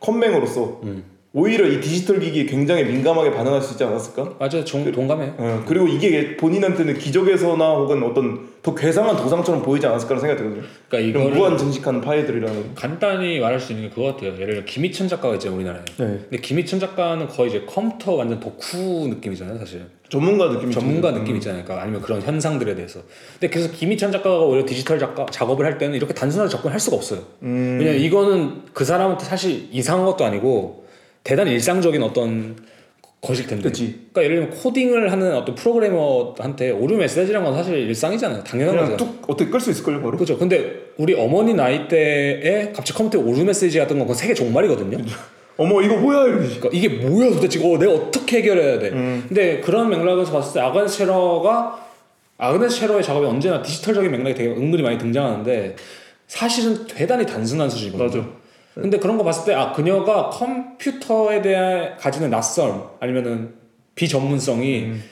컴맹으로서 음. 오히려 이 디지털 기기에 굉장히 민감하게 반응할 수 있지 않았을까? 맞아요. 종, 동감해요. 어, 그리고 이게 본인한테는 기적에서나 혹은 어떤 더 괴상한 도상처럼 보이지 않았을까라는 생각이 들거든요. 그러니까 이런 무한 증식하는 파일들이라는. 간단히 말할 수 있는 게 그거 같아요. 예를 들어 김희천 작가가 있잖아요, 우리나라에. 네. 근데 김희천 작가는 거의 이제 컴퓨터 완전 덕후 느낌이잖아요, 사실. 전문가 느낌이 전문가 좀- 느낌 있잖아요. 그러니까 아니면 그런 현상들에 대해서. 근데 그래서 김희천 작가가 오히려 디지털 작가 작업을 할 때는 이렇게 단순하게 접근할 수가 없어요. 음. 왜냐면 이거는 그 사람한테 사실 이상한 것도 아니고 대단히 일상적인 어떤 것일 텐데. 그치. 그러니까 예를 들면 코딩을 하는 어떤 프로그래머한테 오류 메시지란 건 사실 일상이잖아요. 당연한 거잖아요. 뚝 어떻게 끌 수 있을걸요 바로? 그렇죠. 근데 우리 어머니 나이 때에 갑자기 컴퓨터에 오류 메시지 같은 건 그건 세계 종말이거든요. 어머 이거 뭐야 이러지. 그러니까 이게 뭐야 도대체 어, 내가 어떻게 해결해야 돼 음. 근데 그런 맥락에서 봤을 때 아그네스 쉐러가 아그네스 쉐러의 작업이 언제나 디지털적인 맥락이 되게 은근히 많이 등장하는데 사실은 대단히 단순한 수준이거든요 맞아. 근데 그런 거 봤을 때 아 그녀가 컴퓨터에 대해 가지는 낯섦 아니면은 비전문성이 음.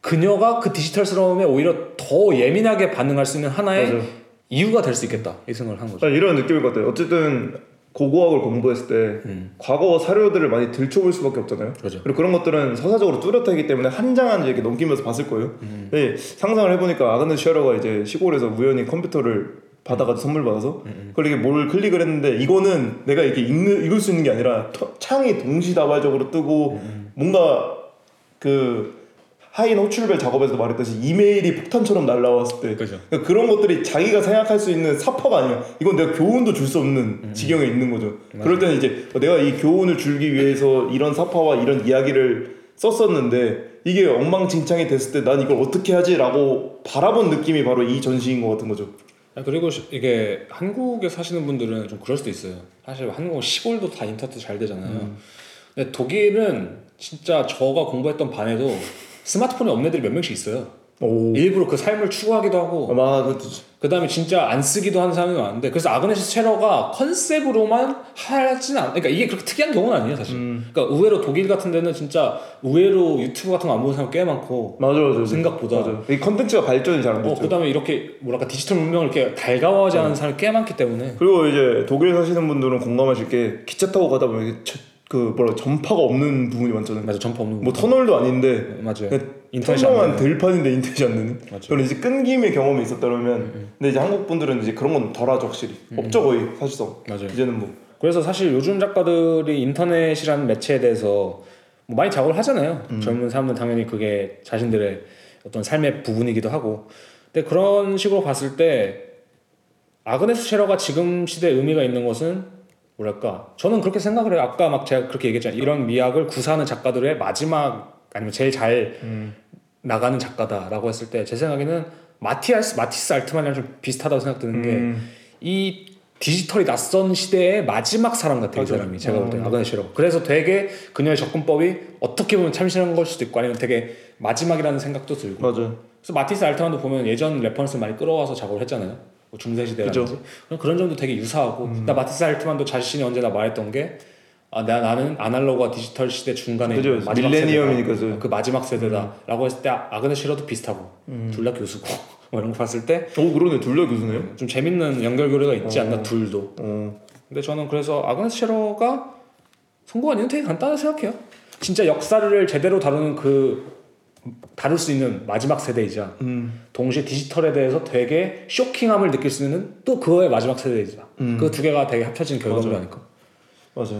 그녀가 그 디지털스러움에 오히려 더 예민하게 반응할 수 있는 하나의 맞아. 이유가 될 수 있겠다 이 생각을 한 거죠 난 이런 느낌일 것 같아요. 어쨌든 고고학을 공부했을 때 과거 사료들을 많이 들춰볼 수밖에 없잖아요. 음. 그렇죠. 리고 그런 것들은 서사적으로 뚜렷하기 때문에 한 장 한 장 이렇게 넘기면서 봤을 거예요. 음. 근데 상상을 해보니까 아그네 쉐러가 이제 시골에서 우연히 컴퓨터를 받아가지고 선물 받아서 음, 그걸 이게 뭘 클릭을 했는데 이거는 내가 이렇게 읽는, 읽을 수 있는 게 아니라 터- 창이 동시다발적으로 뜨고 음, 뭔가 그 하인 호출벨 작업에서 말했듯이 이메일이 폭탄처럼 날라왔을 때 그죠. 그러니까 그런 것들이 자기가 생각할 수 있는 사파가 아니야. 이건 내가 교훈도 줄 수 없는 지경에 있는 거죠. 그럴 때는 이제 내가 이 교훈을 줄기 위해서 이런 사파와 이런 이야기를 썼었는데 이게 엉망진창이 됐을 때 난 이걸 어떻게 하지라고 바라본 느낌이 바로 이 전시인 것 같은 거죠. 아, 그리고 시- 이게 한국에 사시는 분들은 좀 그럴 수도 있어요. 사실 한국은 시골도 다 인터넷 잘 되잖아요. 근데 독일은 진짜 저가 공부했던 반에도 스마트폰이 없는 애들이 몇 명씩 있어요. 오. 일부러 그 삶을 추구하기도 하고 아. 그 다음에 진짜 안 쓰기도 하는 사람이 많은데 그래서 아그네스 쉐러가 컨셉으로만 하진 않 그러니까 이게 그렇게 특이한 경우는 아니에요 사실 그러니까 의외로 독일 같은 데는 진짜 의외로 유튜브 같은 거 안 보는 사람 꽤 많고 맞아, 맞아. 생각보다. 맞아. 이 컨텐츠가 발전이 잘 안 어, 됐죠. 그 다음에 이렇게 뭐랄까 디지털 문명을 이렇게 달가워하지 않는 사람이 꽤 많기 때문에 그리고 이제 독일 사시는 분들은 공감하실 게 기차 타고 가다 보면 이게 저- 그 뭐라 전파가 없는 부분이 많잖아요. 맞아 점퍼 없는 뭐거 터널도 아닌데 맞아요 안 평범한 되는 들판인데 인터넷이 안 되는. 맞아요. 저는 이제 끈김의 경험이 있었다면, 음, 근데 이제 한국 분들은 이제 그런 건 덜하죠 확실히. 없죠 거의 사실상. 맞아요 이제는 뭐. 그래서 사실 요즘 작가들이 인터넷이라는 매체에 대해서 뭐 많이 작업을 하잖아요. 젊은 사람들은 당연히 그게 자신들의 어떤 삶의 부분이기도 하고. 근데 그런 식으로 봤을 때 아그네스 셰러가 지금 시대에 의미가 있는 것은 뭐랄까 저는 그렇게 생각을 해요. 아까 막 제가 그렇게 얘기했잖아요. 이런 미학을 구사하는 작가들의 마지막 아니면 제일 잘 나가는 작가다라고 했을 때 제 생각에는 마티아스 마티스 알트만이랑 좀 비슷하다고 생각드는 게 음. 이 디지털이 낯선 시대의 마지막 사람 같아요, 이 맞아. 사람이. 제가 볼 때, 어. 아그네시로. 그래서 되게 그녀의 접근법이 어떻게 보면 참신한 걸 수도 있고, 아니면 되게 마지막이라는 생각도 들고. 맞아. 그래서 마티스 알트만도 보면 예전 reference를 많이 끌어와서 작업을 했잖아요. 뭐 중세시대라든지. 그런 그런 점도 되게 유사하고. 나 마티스 알트만도 자신이 언제나 말했던 게, 아, 나, 나는 아날로그와 디지털 시대 중간에 그죠. 마지막 밀레니엄이니까 세대다. 저. 그 마지막 세대다라고 했을 때 아그네스 쉐러도 비슷하고, 둘 다 교수고, 뭐 이런 거 봤을 때 오 그러네 둘 다 교수네요. 좀 재밌는 연결고리가 있지 않나 둘도. 어. 근데 저는 그래서 아그네스 셰러가 성공한 이유는 되게 간단하다고 생각해요. 진짜 역사를 제대로 다루는 그 다룰 수 있는 마지막 세대이자 음. 동시에 디지털에 대해서 되게 쇼킹함을 느낄 수 있는 또 그거의 마지막 세대이자 음. 그두 개가 되게 합쳐진 결과물 맞아요. 아닐까 맞아.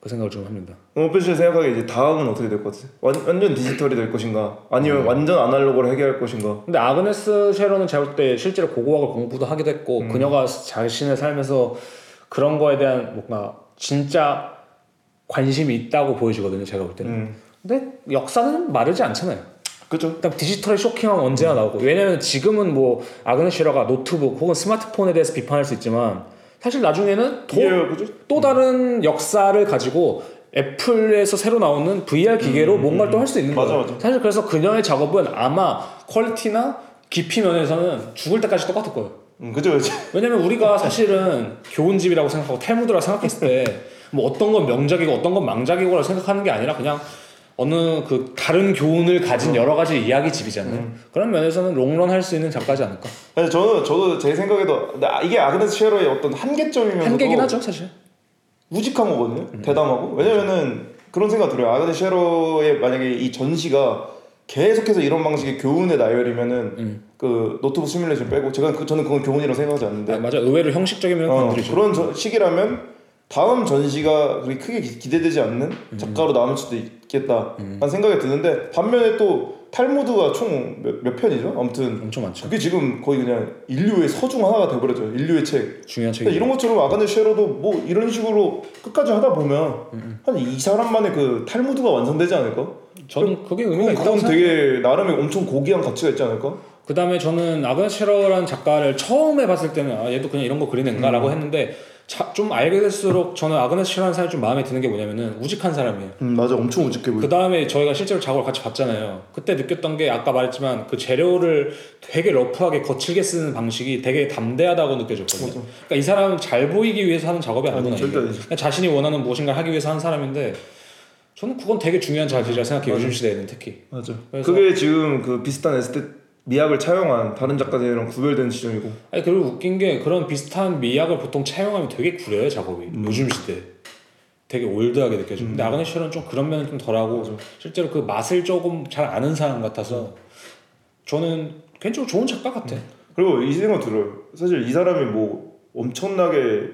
그 생각을 좀 합니다. 오페 씨 생각하기에 이제 다음은 어떻게 될 것 같아? 완, 완전 디지털이 될 것인가? 아니면 완전 아날로그로 해결할 것인가? 근데 아그네스 셰러는 제가 볼때 실제로 고고학을 공부도 하기도 했고 음. 그녀가 자신의 삶에서 그런 거에 대한 뭔가 진짜 관심이 있다고 보여지거든요. 제가 볼 때는. 음. 근데 역사는 마르지 않잖아요. 그죠? 일단 디지털의 쇼킹함은 언제나 나오고 왜냐면 지금은 뭐 아그네스 셰러가 노트북 혹은 스마트폰에 대해서 비판할 수 있지만 사실 나중에는 더, 이게 그죠? 또 다른 역사를 가지고 애플에서 새로 나오는 VR 기계로 뭔가를 또 할 수 있는 음, 맞아, 거예요. 맞아. 사실 그래서 그녀의 작업은 아마 퀄리티나 깊이 면에서는 죽을 때까지 똑같을 거예요. 음, 그죠, 그죠. 왜냐면 우리가 사실은 교훈집이라고 생각하고 탈무드라고 생각했을 때 뭐 어떤 건 명작이고 어떤 건 망작이고라고 생각하는 게 아니라 그냥 어느 그 다른 교훈을 가진 여러 가지 이야기 집이잖아요. 그런 면에서는 롱런 할 수 있는 작가지 않을까. 근데 저는 저도 제 생각에도 아, 이게 아그네스 셰러의 어떤 한계점이면서도 한계긴 하죠, 사실. 우직한 거거든요. 대담하고 왜냐면은 그런 생각 들어요. 아그네스 셰러의 만약에 이 전시가 계속해서 이런 방식의 교훈의 나열이면은 음. 그 노트북 시뮬레이션 빼고 제가 그, 저는 그건 교훈이라고 생각하지 않는데 아, 맞아. 의외로 형식적인 면을 어, 건드리죠. 그런 저- 시기라면 다음 전시가 그렇게 크게 기- 기대되지 않는 음. 작가로 남을 수도 있 겠다라는 생각이 드는데 반면에 또 탈무드가 총 몇 편이죠? 아무튼 엄청 많죠. 그게 지금 거의 그냥 인류의 서중 하나가 돼버렸죠. 인류의 책. 중요한 책이. 근데 이런 것처럼 아가네 쉐러도 뭐 이런 식으로 끝까지 하다 보면 음, 한이 사람만의 그 탈무드가 완성되지 않을까? 저는 그게 의미가 있다고 그건 생각. 되게 나름의 엄청 고귀한 가치가 있지 않을까? 그 다음에 저는 아그네스 셰러라는 작가를 처음에 봤을 때는 아, 얘도 그냥 이런 거 그리는가라고 음. 했는데 자, 좀 알게 될수록 저는 아그네스 셰러라는 사람이 좀 마음에 드는 게 뭐냐면은 우직한 사람이에요. 음 맞아 엄청 우직해 보여. 그 다음에 저희가 실제로 작업을 같이 봤잖아요. 그때 느꼈던 게 아까 말했지만 그 재료를 되게 러프하게 거칠게 쓰는 방식이 되게 담대하다고 느껴졌거든요. 맞아. 그러니까 이 사람은 잘 보이기 위해서 하는 작업이 아니구나. 아니, 절대. 그냥 자신이 원하는 무엇인가를 하기 위해서 하는 사람인데 저는 그건 되게 중요한 자질이라 생각해요. 요즘 시대에는 특히. 맞아. 그게 지금 그 비슷한 에스테 미학을 차용한 다른 작가들이랑 구별되는 지점이고. 아니 그리고 웃긴 게 그런 비슷한 미학을 보통 차용하면 되게 구려요 작업이 요즘 시대 되게 올드하게 느껴져. 근데 아그네스 셰러는 좀 그런 면은 좀 덜하고 실제로 그 맛을 조금 잘 아는 사람 같아서 저는 개인적으로 좋은 작가 같아. 그리고 이 생각 들어요. 사실 이 사람이 뭐 엄청나게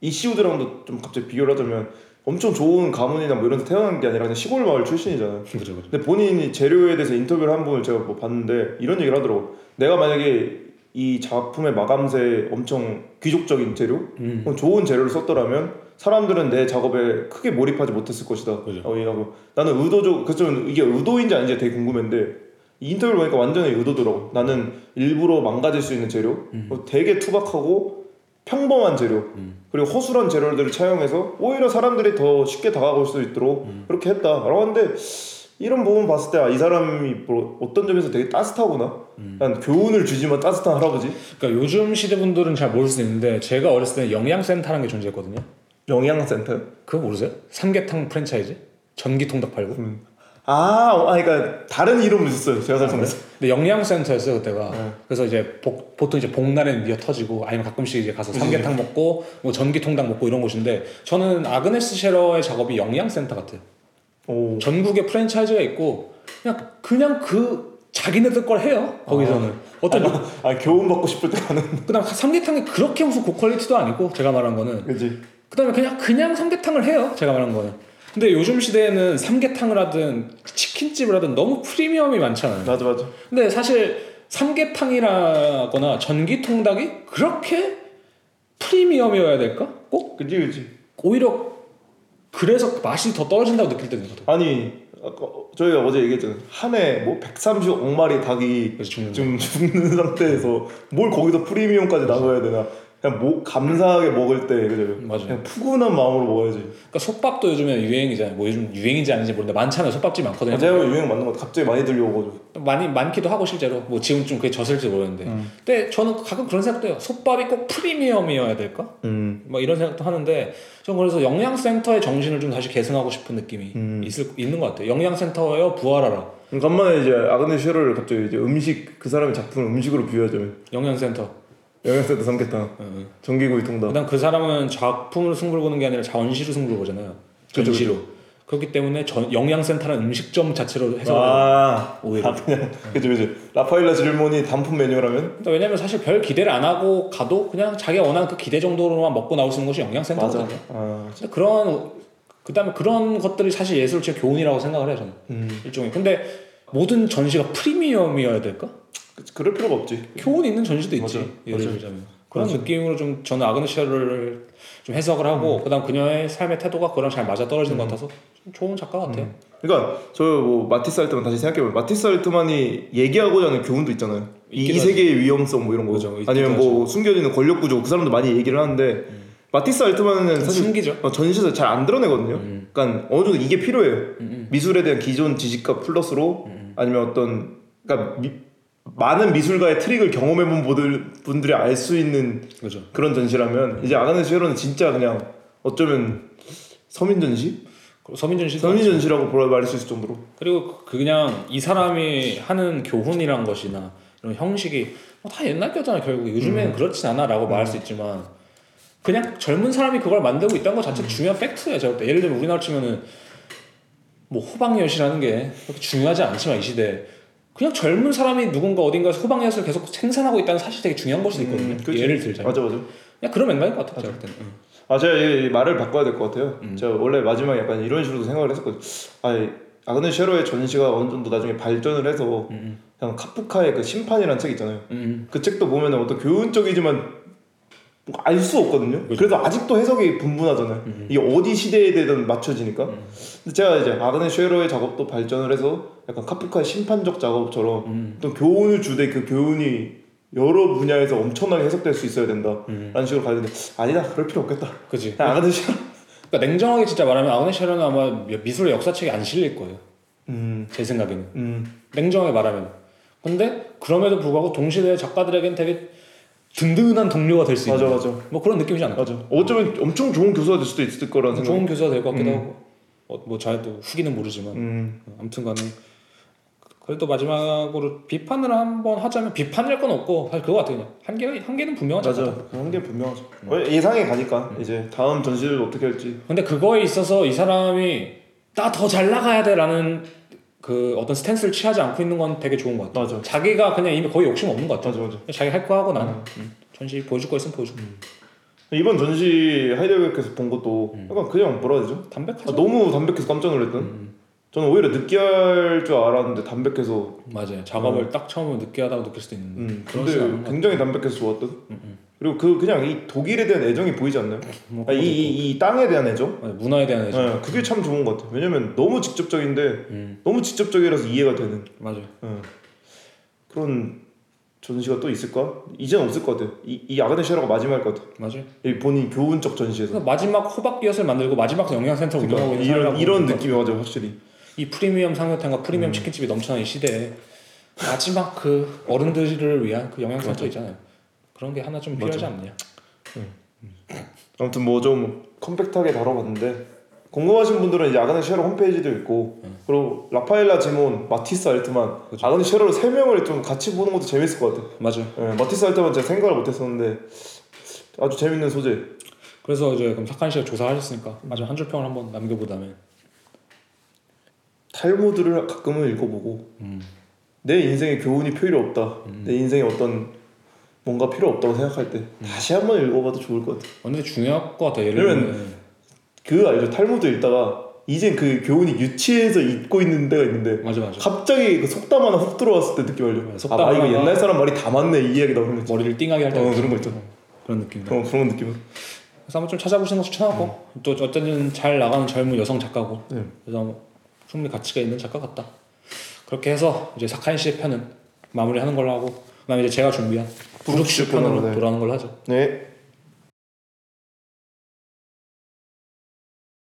이시우드랑도 좀 갑자기 비교를 하자면 엄청 좋은 가문이나 뭐 이런 데 태어난 게 아니라 그냥 시골 마을 출신이잖아요. 그죠 그죠. 근데 본인이 재료에 대해서 인터뷰를 한 분을 제가 뭐 봤는데 이런 얘기를 하더라고. 내가 만약에 이 작품의 마감새 엄청 귀족적인 재료, 음. 어, 좋은 재료를 썼더라면 사람들은 내 작업에 크게 몰입하지 못했을 것이다. 그죠. 어, 얘기하고 나는 의도적, 그래서 이게 의도인지 아닌지 되게 궁금했는데 이 인터뷰를 보니까 완전히 의도더라고. 나는 일부러 망가질 수 있는 재료, 음. 어, 되게 투박하고 평범한 재료, 그리고 허술한 재료들을 차용해서 오히려 사람들이 더 쉽게 다가갈 수 있도록 음. 그렇게 했다라고 하는데 이런 부분 봤을 때 아, 이 사람이 뭐 어떤 점에서 되게 따뜻하구나. 음. 난 교훈을 주지만 따뜻한 할아버지. 그러니까 요즘 시대 분들은 잘 모를 수 있는데 제가 어렸을 때 영양센터라는 게 존재했거든요. 영양센터. 그거 모르세요? 삼계탕 프랜차이즈? 전기통닭 팔고. 음. 아, 어, 아, 그러니까 다른 이름을. 제가 살면서. 근데 영양센터였어요 그때가. 네. 그래서 이제 복, 보통 이제 복날에는 미어 터지고 아니면 가끔씩 이제 가서 삼계탕 먹고 뭐 전기통닭 먹고 이런 곳인데 저는 아그네스 셰러의 작업이 영양센터 같아요. 오. 전국에 프랜차이즈가 있고 그냥 그냥 그 자기네들 걸 해요 거기서는 어떤 아, 교훈 받고 싶을 때 가는. 그다음 삼계탕이 그렇게 무슨 고퀄리티도 아니고 제가 말한 거는 그지. 그다음에 그냥 그냥 삼계탕을 해요 제가 말한 거는 근데 요즘 시대에는 삼계탕을 하든 치킨집을 하든 너무 프리미엄이 많잖아요 맞아, 맞아. 근데 사실 삼계탕이라거나 전기통닭이 그렇게 프리미엄이어야 될까 꼭 그지, 그지. 오히려 그래서 맛이 더 떨어진다고 느낄 때도 있거든 아니, 아까 저희가 어제 얘기했잖아요. 한해뭐 130억 마리 닭이 그래서 죽는 지금 죽는 상태에서 뭘 거기서 프리미엄까지 나눠야 되나. 그냥 뭐 감사하게 먹을 때 그죠? 맞아요. 그냥 푸근한 마음으로 먹어야지. 그러니까 솥밥도 요즘에 유행이잖아요. 뭐 요즘 유행인지 아닌지 모르는데 많잖아요. 솥밥집 많거든요. 제가 보기엔 유행 맞는 것 같아. 갑자기 많이 들려오가지고. 많이 많기도 하고 실제로 뭐 지금 좀 그게 졌을지 모르는데. 음. 근데 저는 가끔 그런 생각도 해요. 솥밥이 꼭 프리미엄이어야 될까? 음. 뭐 이런 생각도 하는데 전 그래서 영양센터의 정신을 좀 다시 계승하고 싶은 느낌이 음. 있을 있는 것 같아요. 영양센터여 부활하라. 간만에 이제 아그네 쉐러를 갑자기 이제 음식 그 사람의 작품을 음식으로 비유하자면 영양센터. 영양센터 삼계탕, 응. 전기구이 통닭. 그다음 그 사람은 작품으로 승부를 보는 게 아니라 전시로 승부를 보잖아요. 그죠, 전시로. 그렇기 때문에 전, 영양센터는 음식점 자체로 해석을 해요. 아, 오히려. 아 그냥 그죠 그죠. 라파엘라 질문이 단품 메뉴라면 그러니까 왜냐면 사실 별 기대를 안 하고 가도 그냥 자기가 원하는 그 기대 정도로만 먹고 나올 수 있는 것이 영양센터거든요. 아, 근데 그런 그다음에 그런 것들이 사실 예술 제 교훈이라고 생각을 해요 저는 음, 일종의. 근데 모든 전시가 프리미엄이어야 될까? 그럴 필요가 없지. 교훈 있는 전시도 있지. 맞아, 예를 맞아. 들자면 그런 맞아. 느낌으로 좀 저는 아그네시아를 좀 해석을 음. 하고 그다음 그녀의 삶의 태도가 그랑 잘 맞아 떨어지는 것 같아서 좀 좋은 작가 같아요. 그러니까 저 뭐 마티스 알트만 다시 생각해보면 마티스 알트만이 얘기하고자 하는 교훈도 있잖아요. 이. 세계의 위험성 뭐 이런 거. 그죠, 아니면 뭐 숨겨지는 권력 구조 그 사람도 많이 얘기를 하는데 마티스 알트만은 사실 숨기죠. 어, 전시에서 잘 안 드러내거든요. 그러니까 어느 정도 이게 필요해요. 미술에 대한 기존 지식과 플러스로 아니면 어떤 그러니까 미- 많은 미술가의 트릭을 경험해본 분들, 분들이 알 수 있는 그죠. 그런 전시라면 이제 아가네스 쉐로는 진짜 그냥 어쩌면 서민 전시? 그리고 서민준 씨 서민 전시라고 보라 말할 수 있을 정도로 그리고 그- 그냥 이 사람이 하는 교훈이란 것이나 이런 형식이 뭐다 옛날 거잖아 결국 요즘에는 그렇진 않아라고 말할 수 있지만 그냥 젊은 사람이 그걸 만들고 있다는 것 자체 중요한 팩트예요. 제가. 예를 들면 우리나라 치면은 뭐 호방엿이라는 게 그렇게 중요하지 않지만 이 시대 그냥 젊은 사람이 누군가 어딘가에서 호방엿을 계속 생산하고 있다는 사실이 되게 중요한 걸 수도 있거든요. 음. 예를 들자면 맞아 맞아 그냥 그런 맥락인 것 같아요. 때는. 응. 아 제가 이 말을 바꿔야 될 것 같아요 음. 제가 원래 마지막에 약간 이런 식으로 생각을 했었거든요 아 아그네스 쉐로의 전시가 어느 정도 나중에 발전을 해서 음, 그냥 카프카의 그 심판이라는 책 있잖아요 음. 그 책도 보면 어떤 교훈적이지만 알 수 없거든요. 그래서 아직도 해석이 분분하잖아요. 음. 이게 어디 시대에 되든 맞춰지니까. 근데 제가 이제 아그네 쉐러의 작업도 발전을 해서 약간 카프카의 심판적 작업처럼 음. 또 교훈을 주되 그 교훈이 여러 분야에서 엄청나게 해석될 수 있어야 된다. 음. 라는 식으로 가는데 아니다. 그럴 필요 없겠다. 그지. 아그네 쉐러. 그러니까 냉정하게 진짜 말하면 아그네샤는 아마 미술의 역사책에 안 실릴 거예요. 음, 제 생각에는. 음, 냉정하게 말하면. 근데 그럼에도 불구하고 동시대 작가들에겐 되게 든든한 동료가 될수 맞아, 있는 맞아. 뭐 그런 느낌이지 않을까? 맞아. 어쩌면 엄청 좋은 교수가 될 수도 있을 거라는 생각. 좋은 교수가 될 것 같기도 음. 하고 어, 뭐 잘도 후기는 모르지만 음, 아무튼간에 그래도 마지막으로 비판을 한번 하자면 비판일 건 없고 사실 그거 같아요. 그냥 한계 한계는 분명하죠. 맞아. 한게 분명하죠. 어, 예상이 가니까 이제 다음 전시를 어떻게 할지. 근데 그거에 있어서 이 사람이 나 더 잘 나가야 돼라는 그 어떤 스탠스를 취하지 않고 있는 건 되게 좋은 것 같아. 맞아. 자기가 그냥 이미 거의 욕심 없는 것 같아. 맞아, 맞아. 자기 할 거 하고 나는 음. 전시 보여줄 거 있으면 보여주고. 이번 전시 하이델베르크에서 본 것도 음. 약간 그냥 뭐라 해야 되죠? 담백하죠. 아, 너무 담백해서 깜짝 놀랐던. 음. 저는 오히려 느끼할 줄 알았는데 담백해서. 맞아요. 작업을 딱 처음에 느끼하다고 느낄 수도 있는데 음, 근데 것 굉장히 담백해서 좋았던. 음, 그리고 그 그냥 이 독일에 대한 애정이 보이지 않나요? 뭐 아, 이, 이, 이 땅에 대한 애정? 맞아요. 문화에 대한 애정. 네, 그게 참 좋은 것 같아요. 왜냐면 너무 직접적인데 음, 너무 직접적이라서 이해가 되는 맞아요. 네. 그런 전시가 또 있을까? 이제는 없을 것 같아요. 이, 이 아그네스 쉐러가 마지막일 것 같아요. 맞아요. 이 본인 교훈적 전시에서. 그래서 마지막 호박기엇을 만들고 마지막 영양센터 운영하고 그러니까 있는 이런 이런 느낌이 맞아요, 확실히. 이 프리미엄 음. 프리미엄 치킨집이 넘쳐나는 이 시대에 마지막 그 어른들을 위한 그 영양센터 있잖아요. 그런 게 하나 좀 필요하지 않느냐. 아무튼 뭐 좀 compact하게 다뤄봤는데 궁금하신 분들은 이제 아그네스 쉐러 홈페이지도 있고 그리고 라파엘라 지몬, 마티스 알트만. 아그네스 쉐러를 세 명을 좀 같이 보는 것도 재밌을 것 같아요. 맞아요. 예, 마티스 알트만 제가 생각을 못했었는데 아주 재밌는 소재. 그래서 이제 그럼 사칸 씨가 조사하셨으니까 마지막 한 줄 평을 한번 남겨보다면 탈무드를 가끔은 읽어보고 음. 내 인생에 교훈이 필요 없다. 내 인생에 어떤 뭔가 필요 없다고 생각할 때 다시 한번 읽어봐도 좋을 것 같아. 근데 중요할 것 같아요. 예를 그러면 들면 그 알죠? 탈무드 읽다가 이젠 그 교훈이 유치해서 잊고 있는 데가 있는데 맞아 맞아. 갑자기 그 속담 하나 훅 들어왔을 때 느낌 알죠? 네, 아, 속담 아 이거 옛날 사람 말이 다 맞네 이 이야기다 그런 거 있죠. 머리를 띵하게 할 때. 어 그런 거 있죠. 그런 느낌. 어 그런 느낌. 그래서 한번 좀 찾아보시는 거 추천하고 또 어쨌든 잘 나가는 젊은 여성 작가고 네. 그래서 충분히 가치가 있는 작가 같다. 그렇게 해서 이제 사카인 씨의 편은 마무리하는 걸로 하고 그다음에 이제 제가 준비한 편으로 네. 돌아오는 걸로 하죠. 네.